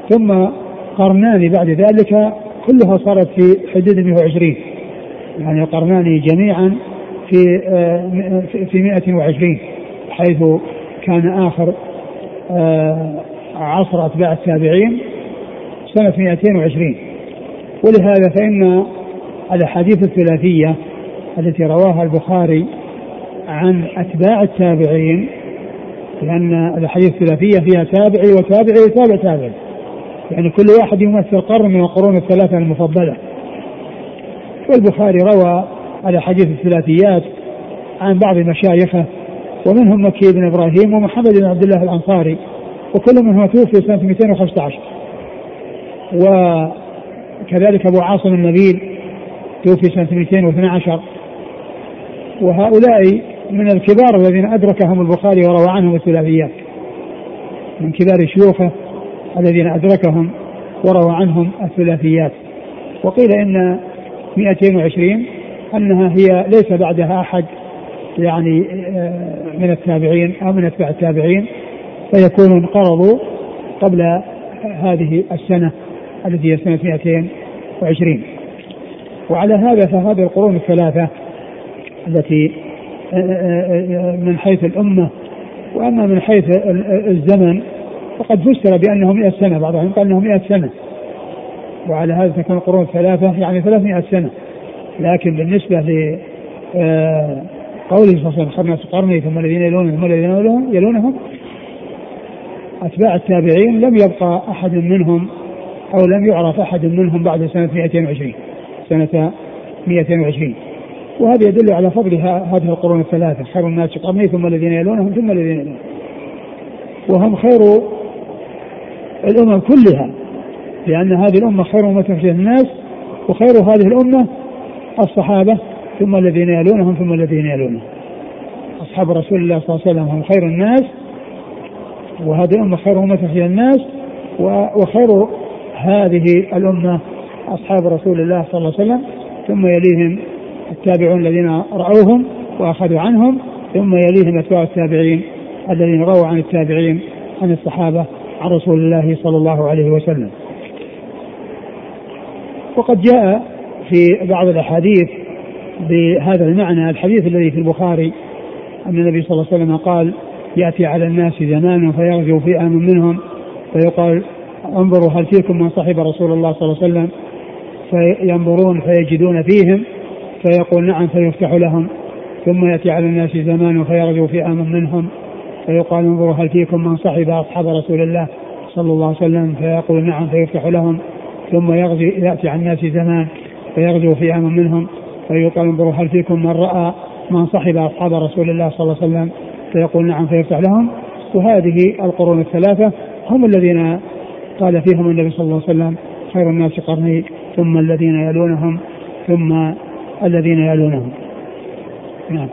ثم قرنان بعد ذلك كلها صارت في حدود 120 يعني القرنان جميعا في آه، في 120 حيث كان آخر آه، عصر أتباع التابعين سنة 220 ولهذا فإن الأحاديث الثلاثية التي رواها البخاري عن أتباع التابعين لأن الأحاديث الثلاثية فيها تابعي وتابعي وتابع تابع. يعني كل واحد يمثل قرن من القرون الثلاثة المفضلة. والبخاري روى الأحاديث الثلاثيات عن بعض مشايخه ومنهم مكي بن إبراهيم ومحمد بن عبد الله الأنصاري وكل منهم توفي سنة 215 وكذلك أبو عاصم النبيل توفي سنة 212 وهؤلاء من الكبار الذين أدركهم البخاري وروى عنهم الثلاثيات. من كبار شيوخه الذين أدركهم وروى عنهم الثلاثيات. وقيل إن 220 أنها هي ليس بعدها أحد يعني آه، من التابعين أو من أتباع التابعين فيكون انقرضوا قبل هذه السنة التي هي سنة 220 وعلى هذا فهذه القرون الثلاثة التي من حيث الأمة. وأما من حيث الزمن فقد فسر بأنه 100 سنة بعضهم قال أنه 100 سنة. وعلى هذا تكون القرون الثلاثة يعني 300 سنة. لكن بالنسبة ل آه، قوله صلى الله عليه وسلم خرنا قرني ثم الذين يلونهم ثم الذين يلونهم, يلونهم. أتباع التابعين لم يبقى أحد منهم أو لم يعرف أحد منهم بعد سنة 220 سنة 220 وهذا يدل على فضل هذه القرون الثلاثة. خير الناس قرني ثم الذين يلونهم ثم الذين يلونهم. وهم خير الأمم كلها لأن هذه الأمة خير أمة في الناس وخير هذه الأمة الصحابة ثم الذين يلونهم ثم الذين يلونهم. أصحاب رسول الله صلى الله عليه وسلم هم خير الناس وهذه الأمة خير أمة في الناس وخير هذه الأمة أصحاب رسول الله صلى الله عليه وسلم ثم يليهم التابعون الذين رأوهم وأخذوا عنهم ثم يليهم أتباع التابعين الذين رووا عن التابعين عن الصحابة عن رسول الله صلى الله عليه وسلم. وقد جاء في بعض الأحاديث بهذا المعنى الحديث الذي في البخاري أن النبي صلى الله عليه وسلم قال يأتي على الناس زمان فيغزو فئة منهم فيقال انظروا هل فيكم من صحب رسول الله صلى الله عليه وسلم فينظرون فيجدون فيهم فيقول نعم فيفتح لهم. ثم يأتي على الناس زمان فيغزو فئة منهم. فيقال انظروا هل فيكم من صحب أصحاب رسول الله صلى الله عليه وسلم؟ فيقول نعم فيفتح لهم. ثم يغزي يأتي على الناس زمان فيغزو فئة منهم. فيقال انظروا هل فيكم من رأى من صحب أصحاب رسول الله صلى الله عليه وسلم؟ فيقول نعم فيفتح لهم. وهذه القرون الثلاثة هم الذين قال فيهم النبي صلى الله عليه وسلم خير الناس قرني ثم الذين يلونهم ثم الذين يلونهم نعم.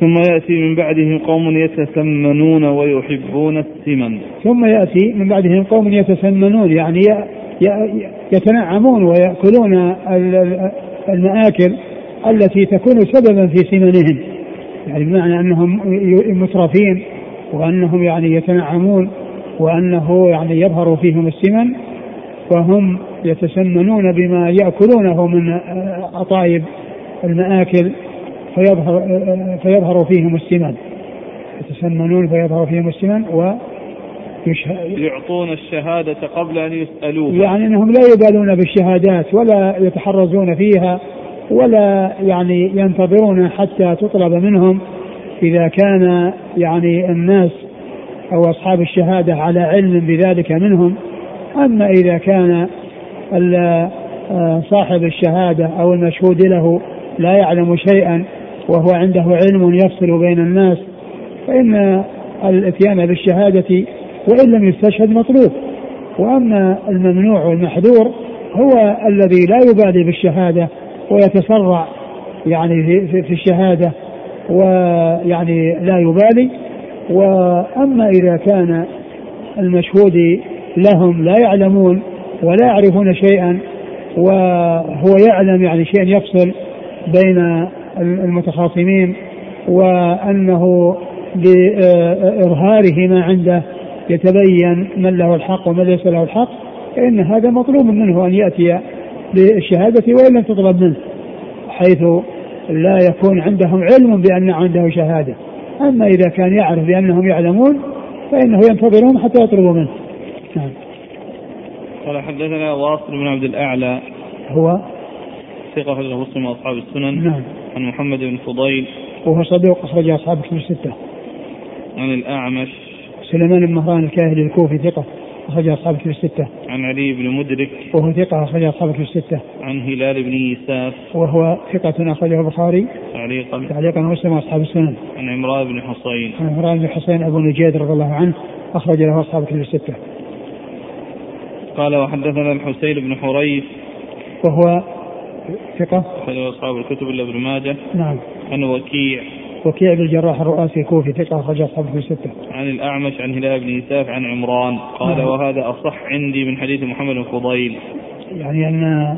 ثم يأتي من بعدهم قوم يتسمنون ويحبون السمن. ثم يأتي من بعدهم قوم يتسمنون يعني يتنعمون ويأكلون المآكل التي تكون سببا في سمنهم. يعني بمعنى أنهم مترفين وأنهم يعني يتنعمون وأنه يعني يظهر فيهم السمن فهم يتسمنون بما يأكلونه من أطايب المآكل فيظهر فيظهر فيهم السمن. يتسمنون فيظهر فيهم السمن و يعطون الشهادة قبل أن يسألوها يعني أنهم لا يبالون بالشهادات ولا يتحرزون فيها ولا يعني ينتظرون حتى تطلب منهم. إذا كان يعني الناس أو أصحاب الشهادة على علم بذلك منهم أما إذا كان صاحب الشهادة أو المشهود له لا يعلم شيئا وهو عنده علم يفصل بين الناس فإن الإتيان بالشهادة وإن لم يستشهد مطلوب. وأما الممنوع والمحذور هو الذي لا يبالي بالشهادة ويتسرع يعني في الشهادة ويعني لا يبالي. وأما إذا كان المشهود لهم لا يعلمون ولا يعرفون شيئا وهو يعلم يعني شيئا يفصل بين المتخاصمين وأنه بإظهاره ما عنده يتبين من له الحق ومن ليس له الحق فإن هذا مطلوب منه أن يأتي بالشهادة وإن لم تطلب منه حيث لا يكون عندهم علم بأن عنده شهادة. أما إذا كان يعرف بأنهم يعلمون فإنه ينتظرهم حتى يطلبوا منه. نعم. قال حدثنا واصل بن عبد الأعلى. هو؟ ثقة في مسلم وأصحاب السنن. نعم. عن محمد بن فضيل. وهو صدوق أخرج أصحاب الكتب الستة. عن الأعمش. سليمان بن مهران الكاهلي الكوفي ثقة أخرج أصحاب الكتب الستة. عن علي بن مدرك. وهو ثقة أخرج أصحاب الكتب الستة. عن هلال بن يساف. وهو ثقة أخرجه البخاري. تعليقا. تعليقا مسلم وأصحاب السنن. عن عمران بن حصين. عن عمران بن حصين أبو نجيد رضي الله عنه أخرج له أصحاب الكتب الستة. قال وحدثنا الحسين بن حريث وهو ثقة أخرجه أصحاب الكتب إلا ابن ماجه نعم عن وكيع وكيع بن الجراح الرؤاسي الكوفي ثقة أخرج أصحابه في الستة. عن الأعمش عن هلال بن يساف عن عمران قال نعم. وهذا أصح عندي من حديث محمد بن فضيل. يعني أن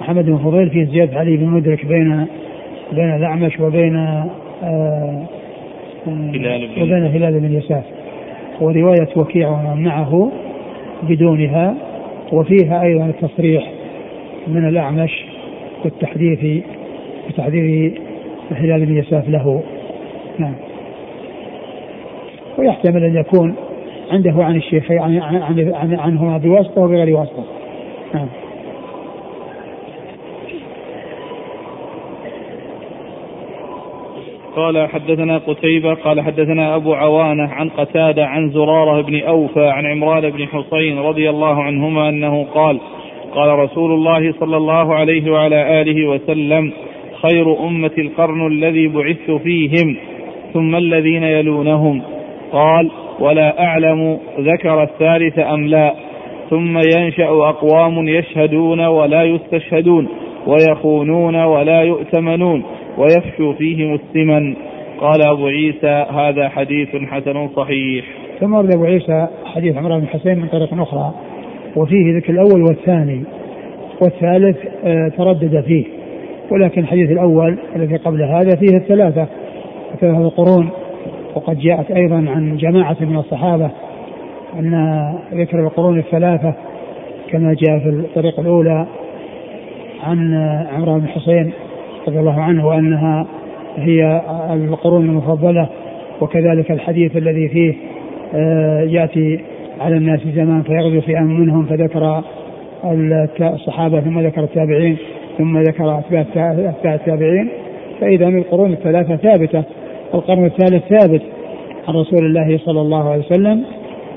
محمد بن فضيل فيه زيادة علي بن مدرك بين بين الأعمش وبين آآ آه، هلال بن وبين هلال بن يساف. ورواية وكيع ومن معه بدونها وفيها أيضا التصريح من الأعمش بالتحديث بتحديث هلال بن يساف له. نعم. ويحتمل أن يكون عنده عن الشيخ عن عن عن عنهما بواسطة وبغير واسطة. نعم. قال حدثنا قتيبة قال حدثنا أبو عوانة عن قتادة عن زرارة بن أوفى عن عمران بن حصين رضي الله عنهما أنه قال قال رسول الله صلى الله عليه وعلى آله وسلم خير أمة القرن الذي بعثت فيهم ثم الذين يلونهم. قال ولا أعلم ذكر الثالث أم لا ثم ينشأ أقوام يشهدون ولا يستشهدون ويخونون ولا يؤتمنون. ويفشو فيهم السمن. قال أبو عيسى هذا حديث حسن صحيح. ثم ورد أبو عيسى حديث عمران بن حسين من طريق أخرى وفيه ذكر الأول والثاني والثالث آه، تردد فيه ولكن الحديث الأول الذي قبل هذا فيه الثلاثة ثلاثة قرون وقد جاءت أيضا عن جماعة من الصحابة أن ذكر القرون الثلاثة كما جاء في الطريقة الأولى عن عمران بن حسين رضي الله عنه وأنها هي القرون المفضلة وكذلك الحديث الذي فيه آه، يأتي على الناس زمان فيغزو في أمن منهم فذكر الصحابة ثم ذكر التابعين ثم ذكر أتباع التابعين. فإذا القرون الثلاثة ثابتة القرن الثالث ثابت عن رسول الله صلى الله عليه وسلم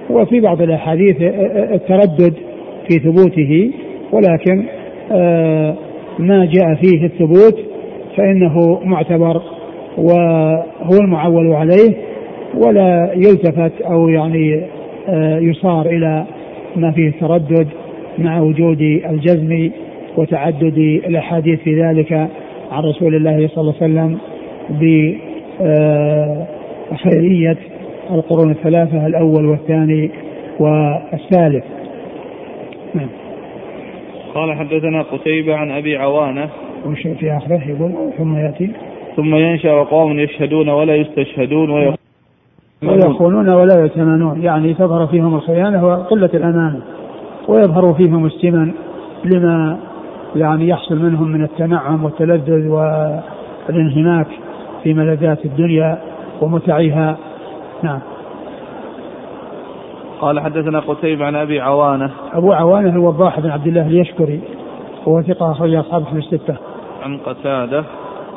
وفي بعض الأحاديث التردد في ثبوته ولكن آه، ما جاء فيه الثبوت فإنه معتبر وهو المعول عليه ولا يلتفت أو يعني آه، يصار إلى ما فيه تردد مع وجود الجزم وتعدد الأحاديث في ذلك عن رسول الله صلى الله عليه وسلم بخيريه القرون الثلاثة الأول والثاني والثالث. نعم. قال حدثنا قتيبة عن أبي عوانة وش في آخره يقول ثم يأتي. ثم ينشأ قوم يشهدون ولا يستشهدون ويخونون ولا يتمنون. يعني تظهر فيهم الخيانة وقلة الأمانة ويظهر فيهم السمن لما يعني يحصل منهم من التنعم والتلذذ والانهماك في ملذات الدنيا ومتعها. نعم. قال حدثنا قتيبة عن أبي عوانة. أبو عوانة الوضاح بن عبد الله اليشكري وهو ثقة أخرج أصحابه في الستة. عن قتادة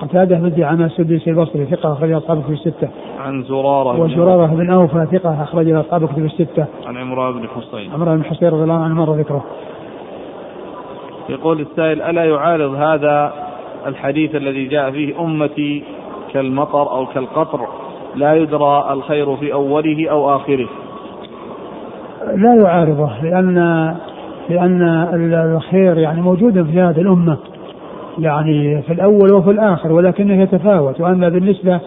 قتادة بن دعامة السدوسي البصري ثقة أخرج أصحابه في الستة. عن زرارة وزرارة بن أوفى ثقة أخرج أصحابه في الستة. عن عمران بن حصين. عمران بن حصين رضي الله عنه مر ذكره. يقول السائل ألا يعارض هذا الحديث الذي جاء فيه أمتي كالمطر أو كالقطر لا يدرى الخير في أوله أو آخره لا يعارضه لأن لأن الخير يعني موجود في هذه الأمة يعني في الأول وفي الآخر ولكنه يتفاوت وأما بالنسبة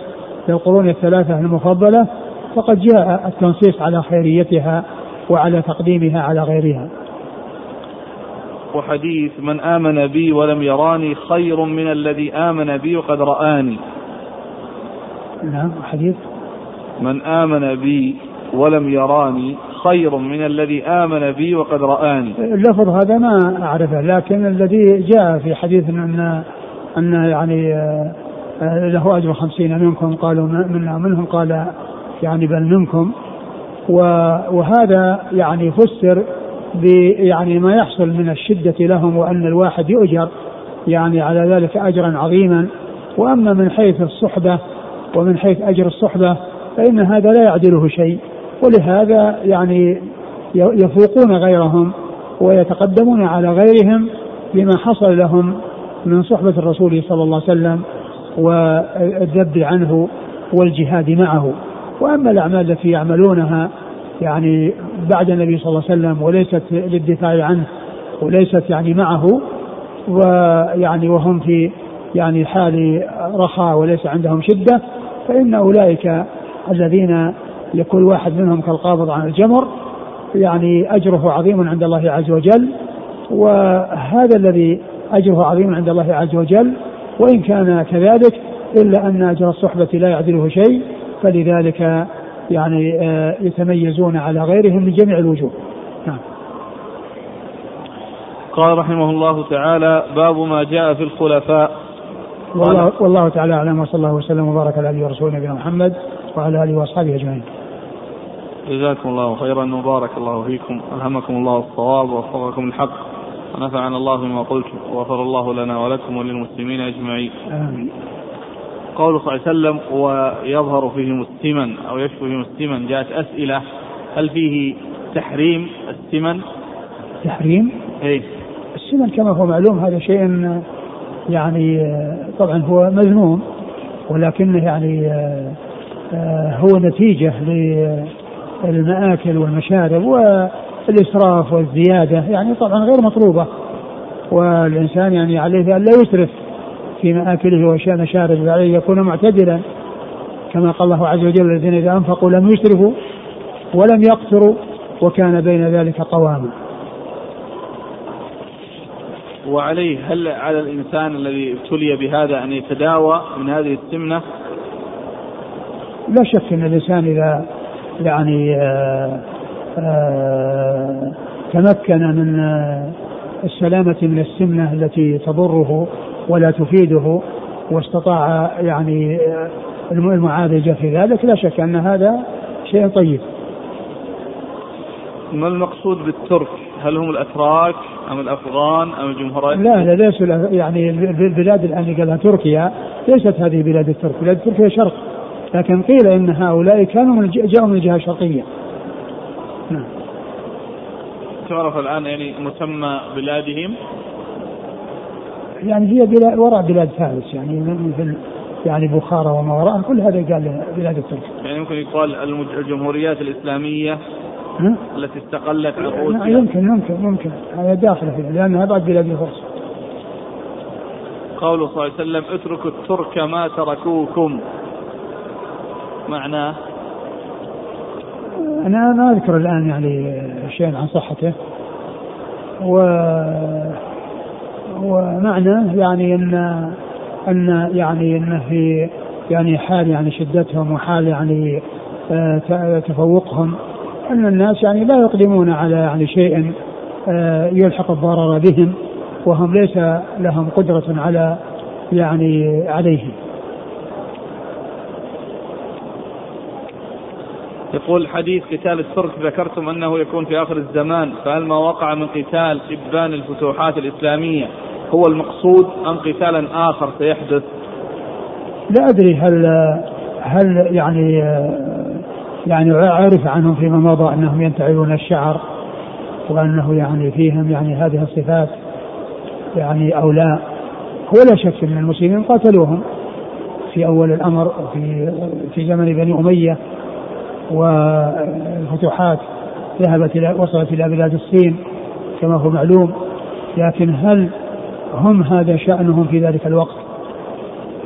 للقرون الثلاثة المفضلة فقد جاء التنصيص على خيريتها وعلى تقديمها على غيرها. وحديث من آمن بي ولم يراني خير من الذي آمن بي وقد رآني. نعم حديث. من آمن بي ولم يراني خير من الذي آمن بي وقد رآني. اللفظ هذا ما أعرفه لكن الذي جاء في حديث أن أن يعني آه، له أجر خمسين منكم قالوا منا منهم قال يعني بل منكم. وهذا يعني فسر يعني ما يحصل من الشدة لهم وأن الواحد يؤجر يعني على ذلك أجرا عظيما. وأما من حيث الصحبة ومن حيث أجر الصحبة فإن هذا لا يعدله شيء. ولهذا يعني يفوقون غيرهم ويتقدمون على غيرهم بما حصل لهم من صحبة الرسول صلى الله عليه وسلم والذب عنه والجهاد معه. وأما الأعمال التي يعملونها يعني بعد النبي صلى الله عليه وسلم وليست للدفاع عنه وليست يعني معه ويعني وهم في يعني حال رخاء وليس عندهم شدة فإن أولئك الذين يكون واحد منهم كالقابض عن الجمر يعني أجره عظيم عند الله عز وجل وهذا الذي أجره عظيم عند الله عز وجل وإن كان كذلك إلا أن أجر الصحبة لا يعدله شيء فلذلك يعني آه، يتميزون على غيرهم من جميع الوجوه. نعم. قال رحمه الله تعالى باب ما جاء في الخلفاء. والله, والله تعالى أعلم وصلى الله وسلم وبارك على نبينا ورسوله نبينا محمد وعلى آله وأصحابه أجمعين. جزاكم الله خيرا وبارك الله فيكم ألهمكم الله الصواب ووفقكم الحق ونفعنا الله بما قلتم وغفر الله لنا ولكم وللمسلمين أجمعين. آمين. قوله صلى الله عليه وسلم ويظهر فيهم السمن أو فيهم السمن جاءت أسئلة هل فيه تحريم السمن؟ تحريم؟ اي السمن كما هو معلوم هذا شيء يعني طبعا هو مذموم ولكنه يعني هو نتيجة للمآكل والمشارب والإسراف والزيادة يعني طبعا غير مطلوبة. والإنسان يعني عليه أن لا يسرف في مآكله ومشاربه عليه يكون معتدلا. كما قال الله عز وجل الذين إذا أنفقوا لم يسرفوا ولم يقتروا وكان بين ذلك قواما. وعليه هل على الإنسان الذي ابتلي بهذا أن يتداوى من هذه السمنة؟ لا شك أن الإنسان إذا يعني آه، آه، تمكن من آه، السلامة من السمنة التي تضره ولا تفيده واستطاع يعني المعالجة في ذلك. لا شك أن هذا شيء طيب. ما المقصود بالترك؟ هل هم الأتراك أم الأفغان أم الجمهورية؟ لا لا ليسوا يعني البلاد الآن قالها تركيا ليست هذه بلاد الترك. بلاد تركيا شرق. لكن قيل إن هؤلاء كانوا من جاءوا من الجهة الشرقية. نعم. تعرف الآن يعني مسمى بلادهم؟ يعني هي بلاد وراء بلاد فارس يعني مثل يعني بخارى وما وراءها كل هذا قال بلاد الترك. يعني ممكن يقال الجمهوريات الإسلامية التي استقلت عن روسيا يمكن يمكن ممكن هذا داخل فيها لأنها بعد بلاد الفرس. قوله صلى الله عليه وسلم اتركوا الترك ما تركوكم. معناه أنا ما أذكر الآن يعني شيء عن صحته. و ومعنى يعني أن إن يعني انه في يعني حال يعني شدتهم وحال يعني آه، تفوقهم إن الناس يعني لا يقدمون على يعني شيء آه، يلحق الضرر بهم وهم ليس لهم قدرة على يعني عليه. يقول حديث قتال الترك ذكرتم أنه يكون في آخر الزمان فهل ما وقع من قتال ابان الفتوحات الإسلامية هو المقصود أم قتالا آخر سيحدث؟ لا أدري هل هل يعني يعني عرف عنهم فيما مضى أنهم ينتعلون الشعر وأنه يعني فيهم يعني هذه الصفات يعني أو لا هو لا شك أن المسلمين قاتلوهم في أول الأمر في في زمن بني أمية والفتوحات ذهبت إلى وصلت إلى بلاد الصين كما هو معلوم لكن هل هم هذا شأنهم في ذلك الوقت؟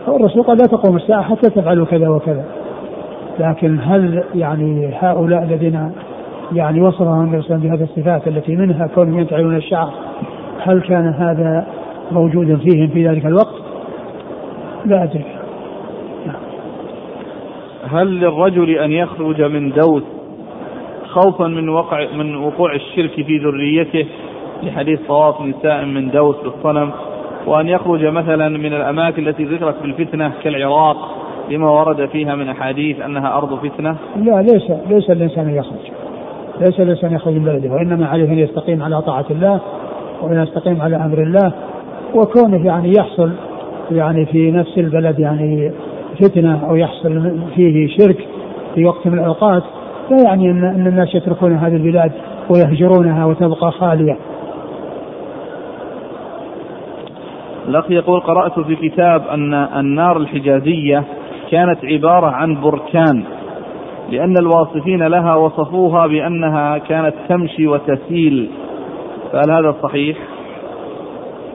الرسول قال لا تقوم الساعة حتى تفعلوا كذا وكذا. لكن هل يعني هؤلاء الذين يعني وصفهم النبي صلى بهذه الصفات التي منها كونهم ينتعلون الشعر هل كان هذا موجودا فيهم في ذلك الوقت؟ لا أدري. هل للرجل أن يخرج من دوس خوفا من وقع من وقوع الشرك في ذريته؟ لحديث طواف نساء من دوس بالصنم وأن يخرج مثلا من الأماكن التي ذكرت بالفتنة كالعراق لما ورد فيها من أحاديث أنها أرض فتنة؟ لا ليس ليس الإنسان يخرج. ليس الإنسان يخرج من بلده. وإنما عليه أن يستقيم على طاعة الله وأن يستقيم على أمر الله. وكونه يعني يحصل يعني في نفس البلد يعني فتنة أو يحصل فيه شرك في وقت من الأوقات لا يعني أن, الناس يتركون هذه البلاد ويهجرونها وتبقى خالية. الأخ يقول قرأت في كتاب أن النار الحجازية كانت عبارة عن بركان لأن الواصفين لها وصفوها بأنها كانت تمشي وتسيل. فهل هذا صحيح؟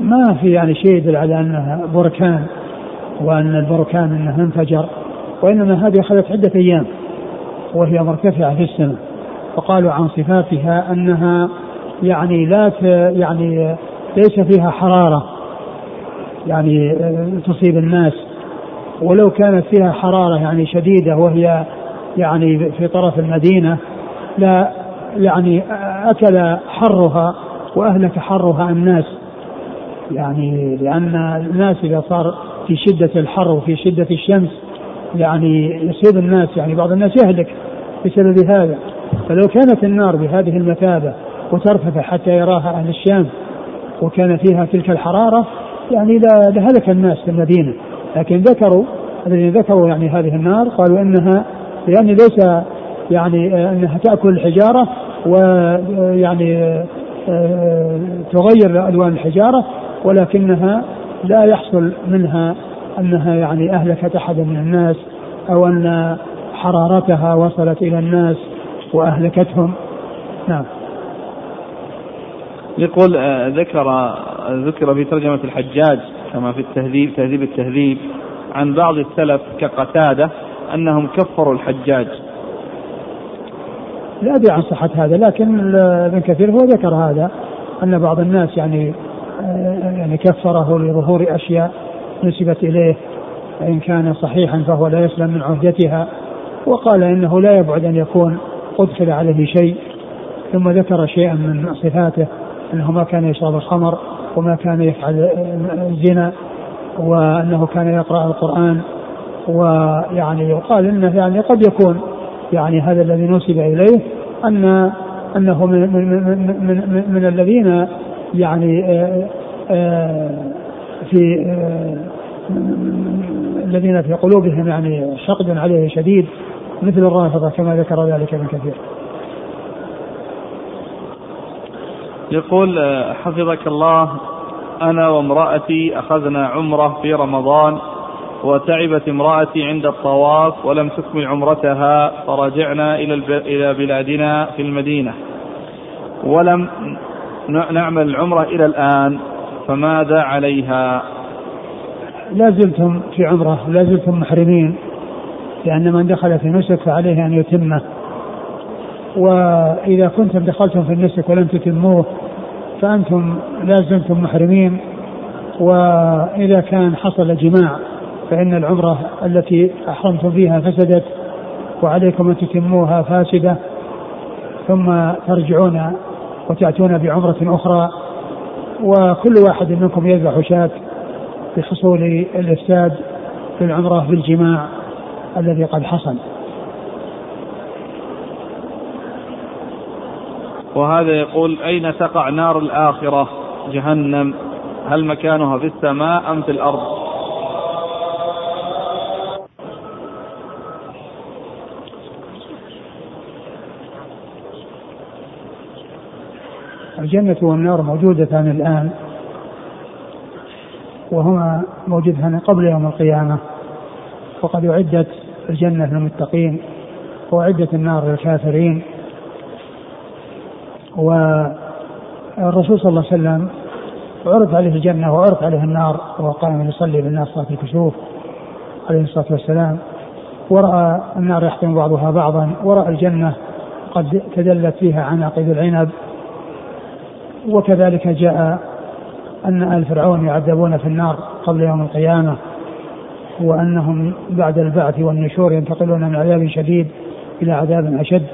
ما في يعني شيء يدل على أنها بركان. وأن البركان أنه انفجر وإنما هذه أخذت عدة أيام وهي مرتفعة في السماء وقالوا عن صفاتها أنها يعني لا يعني ليس فيها حرارة يعني تصيب الناس. ولو كانت فيها حرارة يعني شديدة وهي يعني في طرف المدينة لا يعني أكل حرها وأهلك حرها الناس. يعني لأن الناس إذا صار في شدة الحر وفي شدة الشمس. يعني يصيب الناس يعني بعض الناس يهلك بسبب هذا. فلو كانت النار بهذه المثابة وترتفع حتى يراها أهل الشام وكان فيها تلك الحرارة يعني لهلك الناس في المدينة. لكن ذكروا الذين ذكروا يعني هذه النار قالوا إنها يعني ليس يعني إنها تأكل الحجارة ويعني تغير ألوان الحجارة ولكنها لا يحصل منها أنها يعني أهلكت احدا من الناس أو أن حرارتها وصلت إلى الناس وأهلكتهم. نعم. يقول آه، ذكر ذكر في ترجمة الحجاج كما في التهذيب تهذيب التهذيب عن بعض السلف كقتادة أنهم كفروا الحجاج. لا أدري عن صحة هذا لكن ابن كثير هو ذكر هذا أن بعض الناس يعني يعني كفره لظهور أشياء نسبت إليه فإن كان صحيحا فهو لا يسلم من عهدتها. وقال إنه لا يبعد أن يكون أدخل عليه شيء. ثم ذكر شيئا من صفاته أنه ما كان يشرب الخمر وما كان يفعل الزنا وأنه كان يقرأ القرآن. ويعني يقال إنه يعني قد يكون يعني هذا الذي نسب إليه أن أنه من من من, من, من الذين يعني آآ آآ في آآ الذين في قلوبهم يعني حقد عليه شديد مثل الرافضه كما ذكر ذلك ابن كثير. يقول حفظك الله أنا وامرأتي أخذنا عمرة في رمضان وتعبت امرأتي عند الطواف ولم تكمل عمرتها فرجعنا إلى إلى بلادنا في المدينة ولم نعمل العمرة إلى الآن فماذا عليها؟ لا زلتم في عمرة لا زلتم محرمين لأن من دخل في نسك فعليه أن يتمه وإذا كنتم دخلتم في النسك ولم تتموه فأنتم لا زلتم محرمين وإذا كان حصل جماع فإن العمرة التي أحرمتم فيها فسدت وعليكم أن تتموها فاسدة ثم ترجعون وتأتون بعمرة أخرى وكل واحد منكم يذبح شاة بحصول الإفساد في العمرة بالجماع الذي قد حصل. وهذا يقول أين تقع نار الآخرة؟ جهنم. هل مكانها في السماء أم في الأرض؟ الجنة والنار موجودتان الآن وهما موجودتان قبل يوم القيامة وقد أعدت الجنة للمتقين وأعدت النار للكافرين والرسول صلى الله عليه وسلم عرض عليه الجنة وعرض عليه النار وهو قائم يصلي بالناس صلاة الكسوف عليه الصلاة والسلام ورأى النار يحكم بعضها بعضا ورأى الجنة قد تدلت فيها عناقيد العنب وكذلك جاء أن آل فرعون يعذبون في النار قبل يوم القيامة وأنهم بعد البعث والنشور ينتقلون من عذاب شديد إلى عذاب أشد.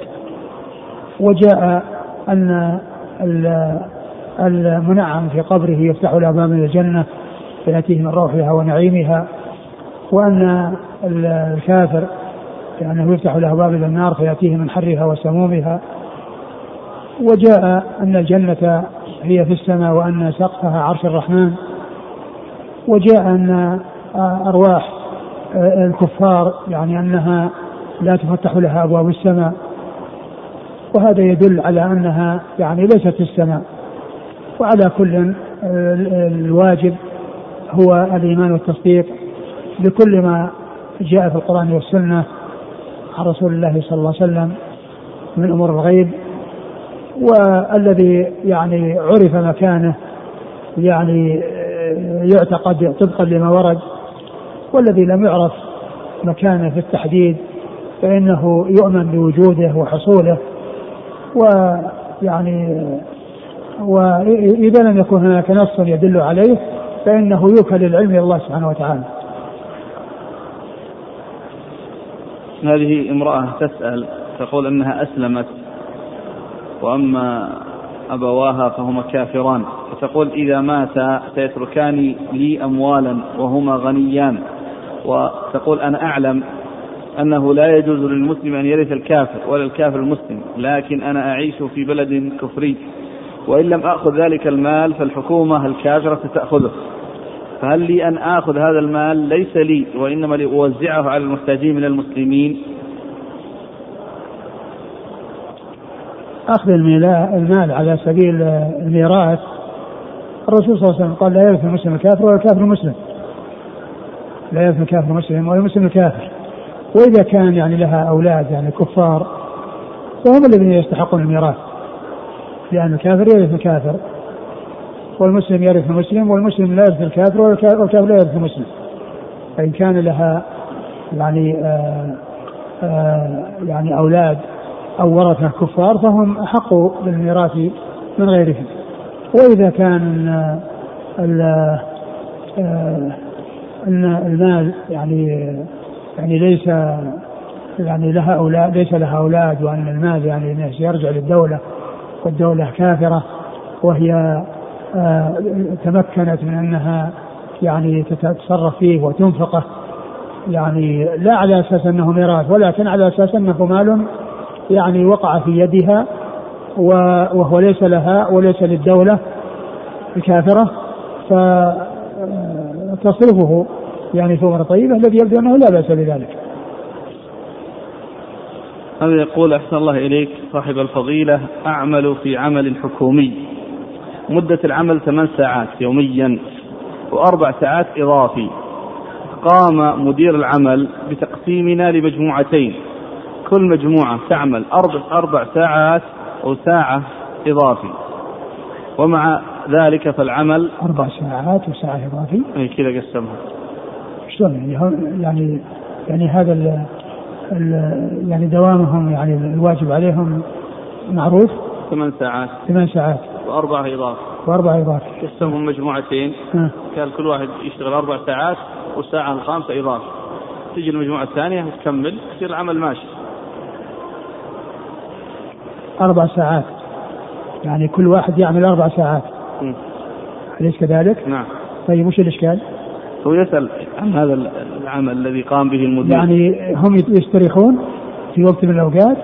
وجاء أن المنعم في قبره يفتح له باب الجنة فيأتيه من روحها ونعيمها وأن الكافر يعني يفتح له باب النار فيأتيه من حرها وسمومها. وجاء أن الجنة هي في السماء وأن سقفها عرش الرحمن وجاء أن أرواح الكفار يعني أنها لا تفتح لها أبواب السماء وهذا يدل على أنها يعني ليست في السماء. وعلى كل الواجب هو الإيمان والتصديق بكل ما جاء في القرآن والسنة عن رسول الله صلى الله عليه وسلم من أمور الغيب. والذي يعني عرف مكانه يعني يعتقد طبقا لما ورد والذي لم يعرف مكانه في التحديد فإنه يؤمن بوجوده وحصوله ويعني وإذا لم يكن هناك نص يدل عليه فإنه يوكل العلم إلى الله سبحانه وتعالى. هذه امرأة تسأل تقول أنها أسلمت. وأما أبواها فهما كافران. فتقول إذا مات سيتركان لي أموالا وهما غنيان. وتقول أنا أعلم أنه لا يجوز للمسلم أن يرث الكافر ولا الكافر المسلم لكن أنا أعيش في بلد كفري. وإن لم أخذ ذلك المال فالحكومة الكافرة ستأخذه. فهل لي أن آخذ هذا المال؟ ليس لي وإنما لأوزعه على المحتاجين من المسلمين. أخذ المال على سبيل الميراث. الرسول صلى الله عليه وسلم قال لا يرث المسلم الكافر ولا الكافر المسلم. لا يرث الكافر المسلم ولا المسلم الكافر. وإذا كان يعني لها أولاد يعني كفار فهم الذين يستحقون الميراث. لأن الكافر يرث الكافر والمسلم يرث المسلم والمسلم لا يرث الكافر والكافر لا يرث المسلم. فإن كان لها يعني آآ آآ يعني أولاد أو ورثة كفار فهم أحق بالميراث من غيرهم. وإذا كان أن المال يعني يعني ليس يعني لها أولاد ليس لها أولاد وأن المال يعني يرجع للدولة والدولة كافرة وهي تمكنت من أنها يعني تتصرف فيه وتنفقه يعني لا على أساس أنه ميراث ولكن على أساس أنه مال يعني وقع في يدها وهو ليس لها وليس للدولة الكافرة فتصرفه يعني أمور طيبة الذي يبدو أنه لا بأس بذلك. هذا يقول أحسن الله إليك صاحب الفضيلة أعمل في عمل حكومي. مدة العمل ثمان ساعات يوميا وأربع ساعات إضافي. قام مدير العمل بتقسيمنا لمجموعتين. كل مجموعة تعمل أربع, أربع ساعات أو ساعة إضافي. ومع ذلك فالعمل أربع ساعات وساعة إضافي؟ أي كذا قسمها. شلون يعني؟ يعني يعني هذا ال ال يعني دوامهم يعني الواجب عليهم معروف؟ ثمان ساعات. ثمان ساعات. وأربعة إضافة وأربع إضافة قسمهم مجموعتين. قال كل واحد يشتغل أربع ساعات والساعة الخامسة إضافة تجي المجموعة الثانية تكمل يصير العمل ماشي. أربع ساعات. يعني كل واحد يعمل أربع ساعات. أليس كذلك؟ نعم. طيب وش الإشكال؟ هو يسأل عن هذا العمل الذي قام به المدير. يعني هم يستريحون في وقت من الأوقات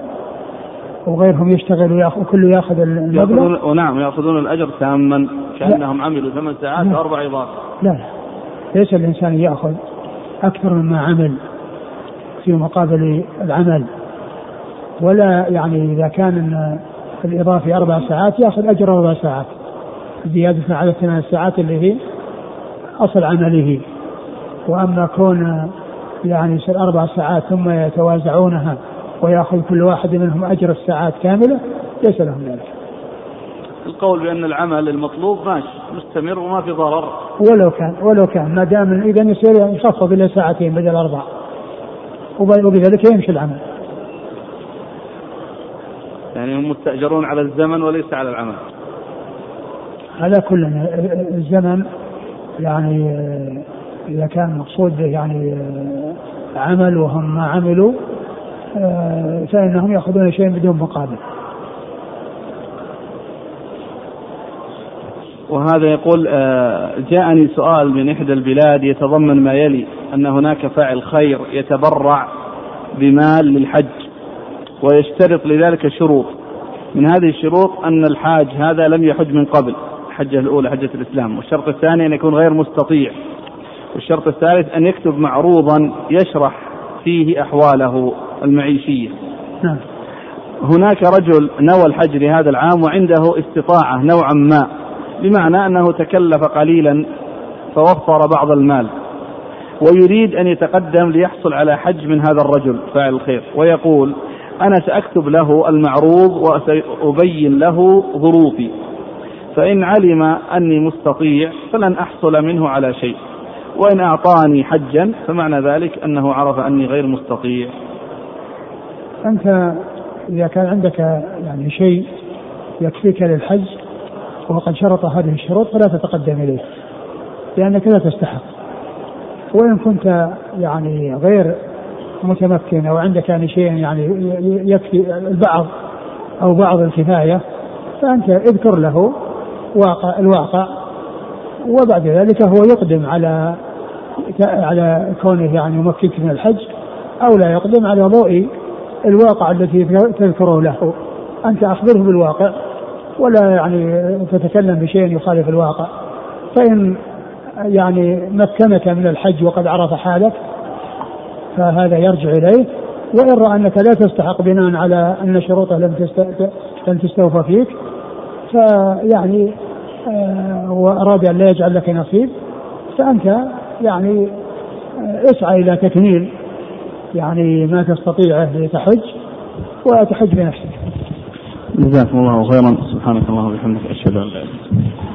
وغيرهم يشتغل وياخذ وكله يأخذ المبلغ. ونعم يأخذون الأجر تاما كأنهم عملوا ثمان ساعات لا. وأربع إضافة. لا لا. ليس الإنسان يأخذ أكثر مما عمل في مقابل العمل. ولا يعني إذا كان الإضافة أربع ساعات يأخذ أجر أربع ساعات زيادة على الثمان ساعات اللي هي أصل عمله. وأما كون يعني يصير أربع ساعات ثم يتوازعونها ويأخذ كل واحد منهم أجر الساعات كاملة ليس لهم ذلك. القول بأن العمل المطلوب ماشي مستمر وما في ضرر. ولو كان ولو كان ما دام اذا يصير يخفض إلى ساعتين بدل أربع. وب- وبذلك يمشي العمل. يعني هم مستأجرون على الزمن وليس على العمل. على كل الزمن يعني آه، إذا كان المقصود به يعني آه، عمل وهم ما عملوا آه، فإنهم يأخذون شيء بدون مقابل. وهذا يقول جاءني سؤال من إحدى البلاد يتضمن ما يلي أن هناك فاعل خير يتبرع بمال للحج. ويشترط لذلك شروط. من هذه الشروط أن الحاج هذا لم يحج من قبل الحجة الأولى حجة الإسلام. والشرط الثاني أن يكون غير مستطيع. والشرط الثالث أن يكتب معروضا يشرح فيه أحواله المعيشية. نعم. هناك رجل نوى الحج لهذا العام وعنده استطاعة نوعا ما بمعنى أنه تكلف قليلا فوفر بعض المال. ويريد أن يتقدم ليحصل على حج من هذا الرجل فاعل الخير ويقول أنا سأكتب له المعروض وسأبين له ظروفي. فإن علم أني مستطيع فلن أحصل منه على شيء. وإن أعطاني حجا فمعنى ذلك أنه عرف أني غير مستطيع. أنت إذا كان عندك يعني شيء يكفيك للحج وقد شرط هذه الشروط فلا تتقدم إليه لأنك لا تستحق. وإن كنت يعني غير متمكن أو عندك يعني شيء يعني يكفي البعض أو بعض الكفاية فأنت اذكر له واقع الواقع وبعد ذلك هو يقدم على على كونه يعني يمكنك من الحج أو لا يقدم على ضوء الواقع التي تذكره له. أنت أخبره بالواقع ولا يعني تتكلم بشيء يخالف الواقع. فإن يعني مكنك من الحج وقد عرف حالك فهذا يرجع إليه. وإن رأى أنك لا تستحق بناء على أن شروطه لم. لم تستوفى فيك فيعني آه، وأراد أن لا يجعل لك نصيب فأنت يعني آه، اسعى إلى تكميل يعني ما تستطيعه لتحج وتحج بنفسك. جزاكم الله خيرا. سبحانك اللهم وبحمدك أشهد أن لا إله إلا أنت.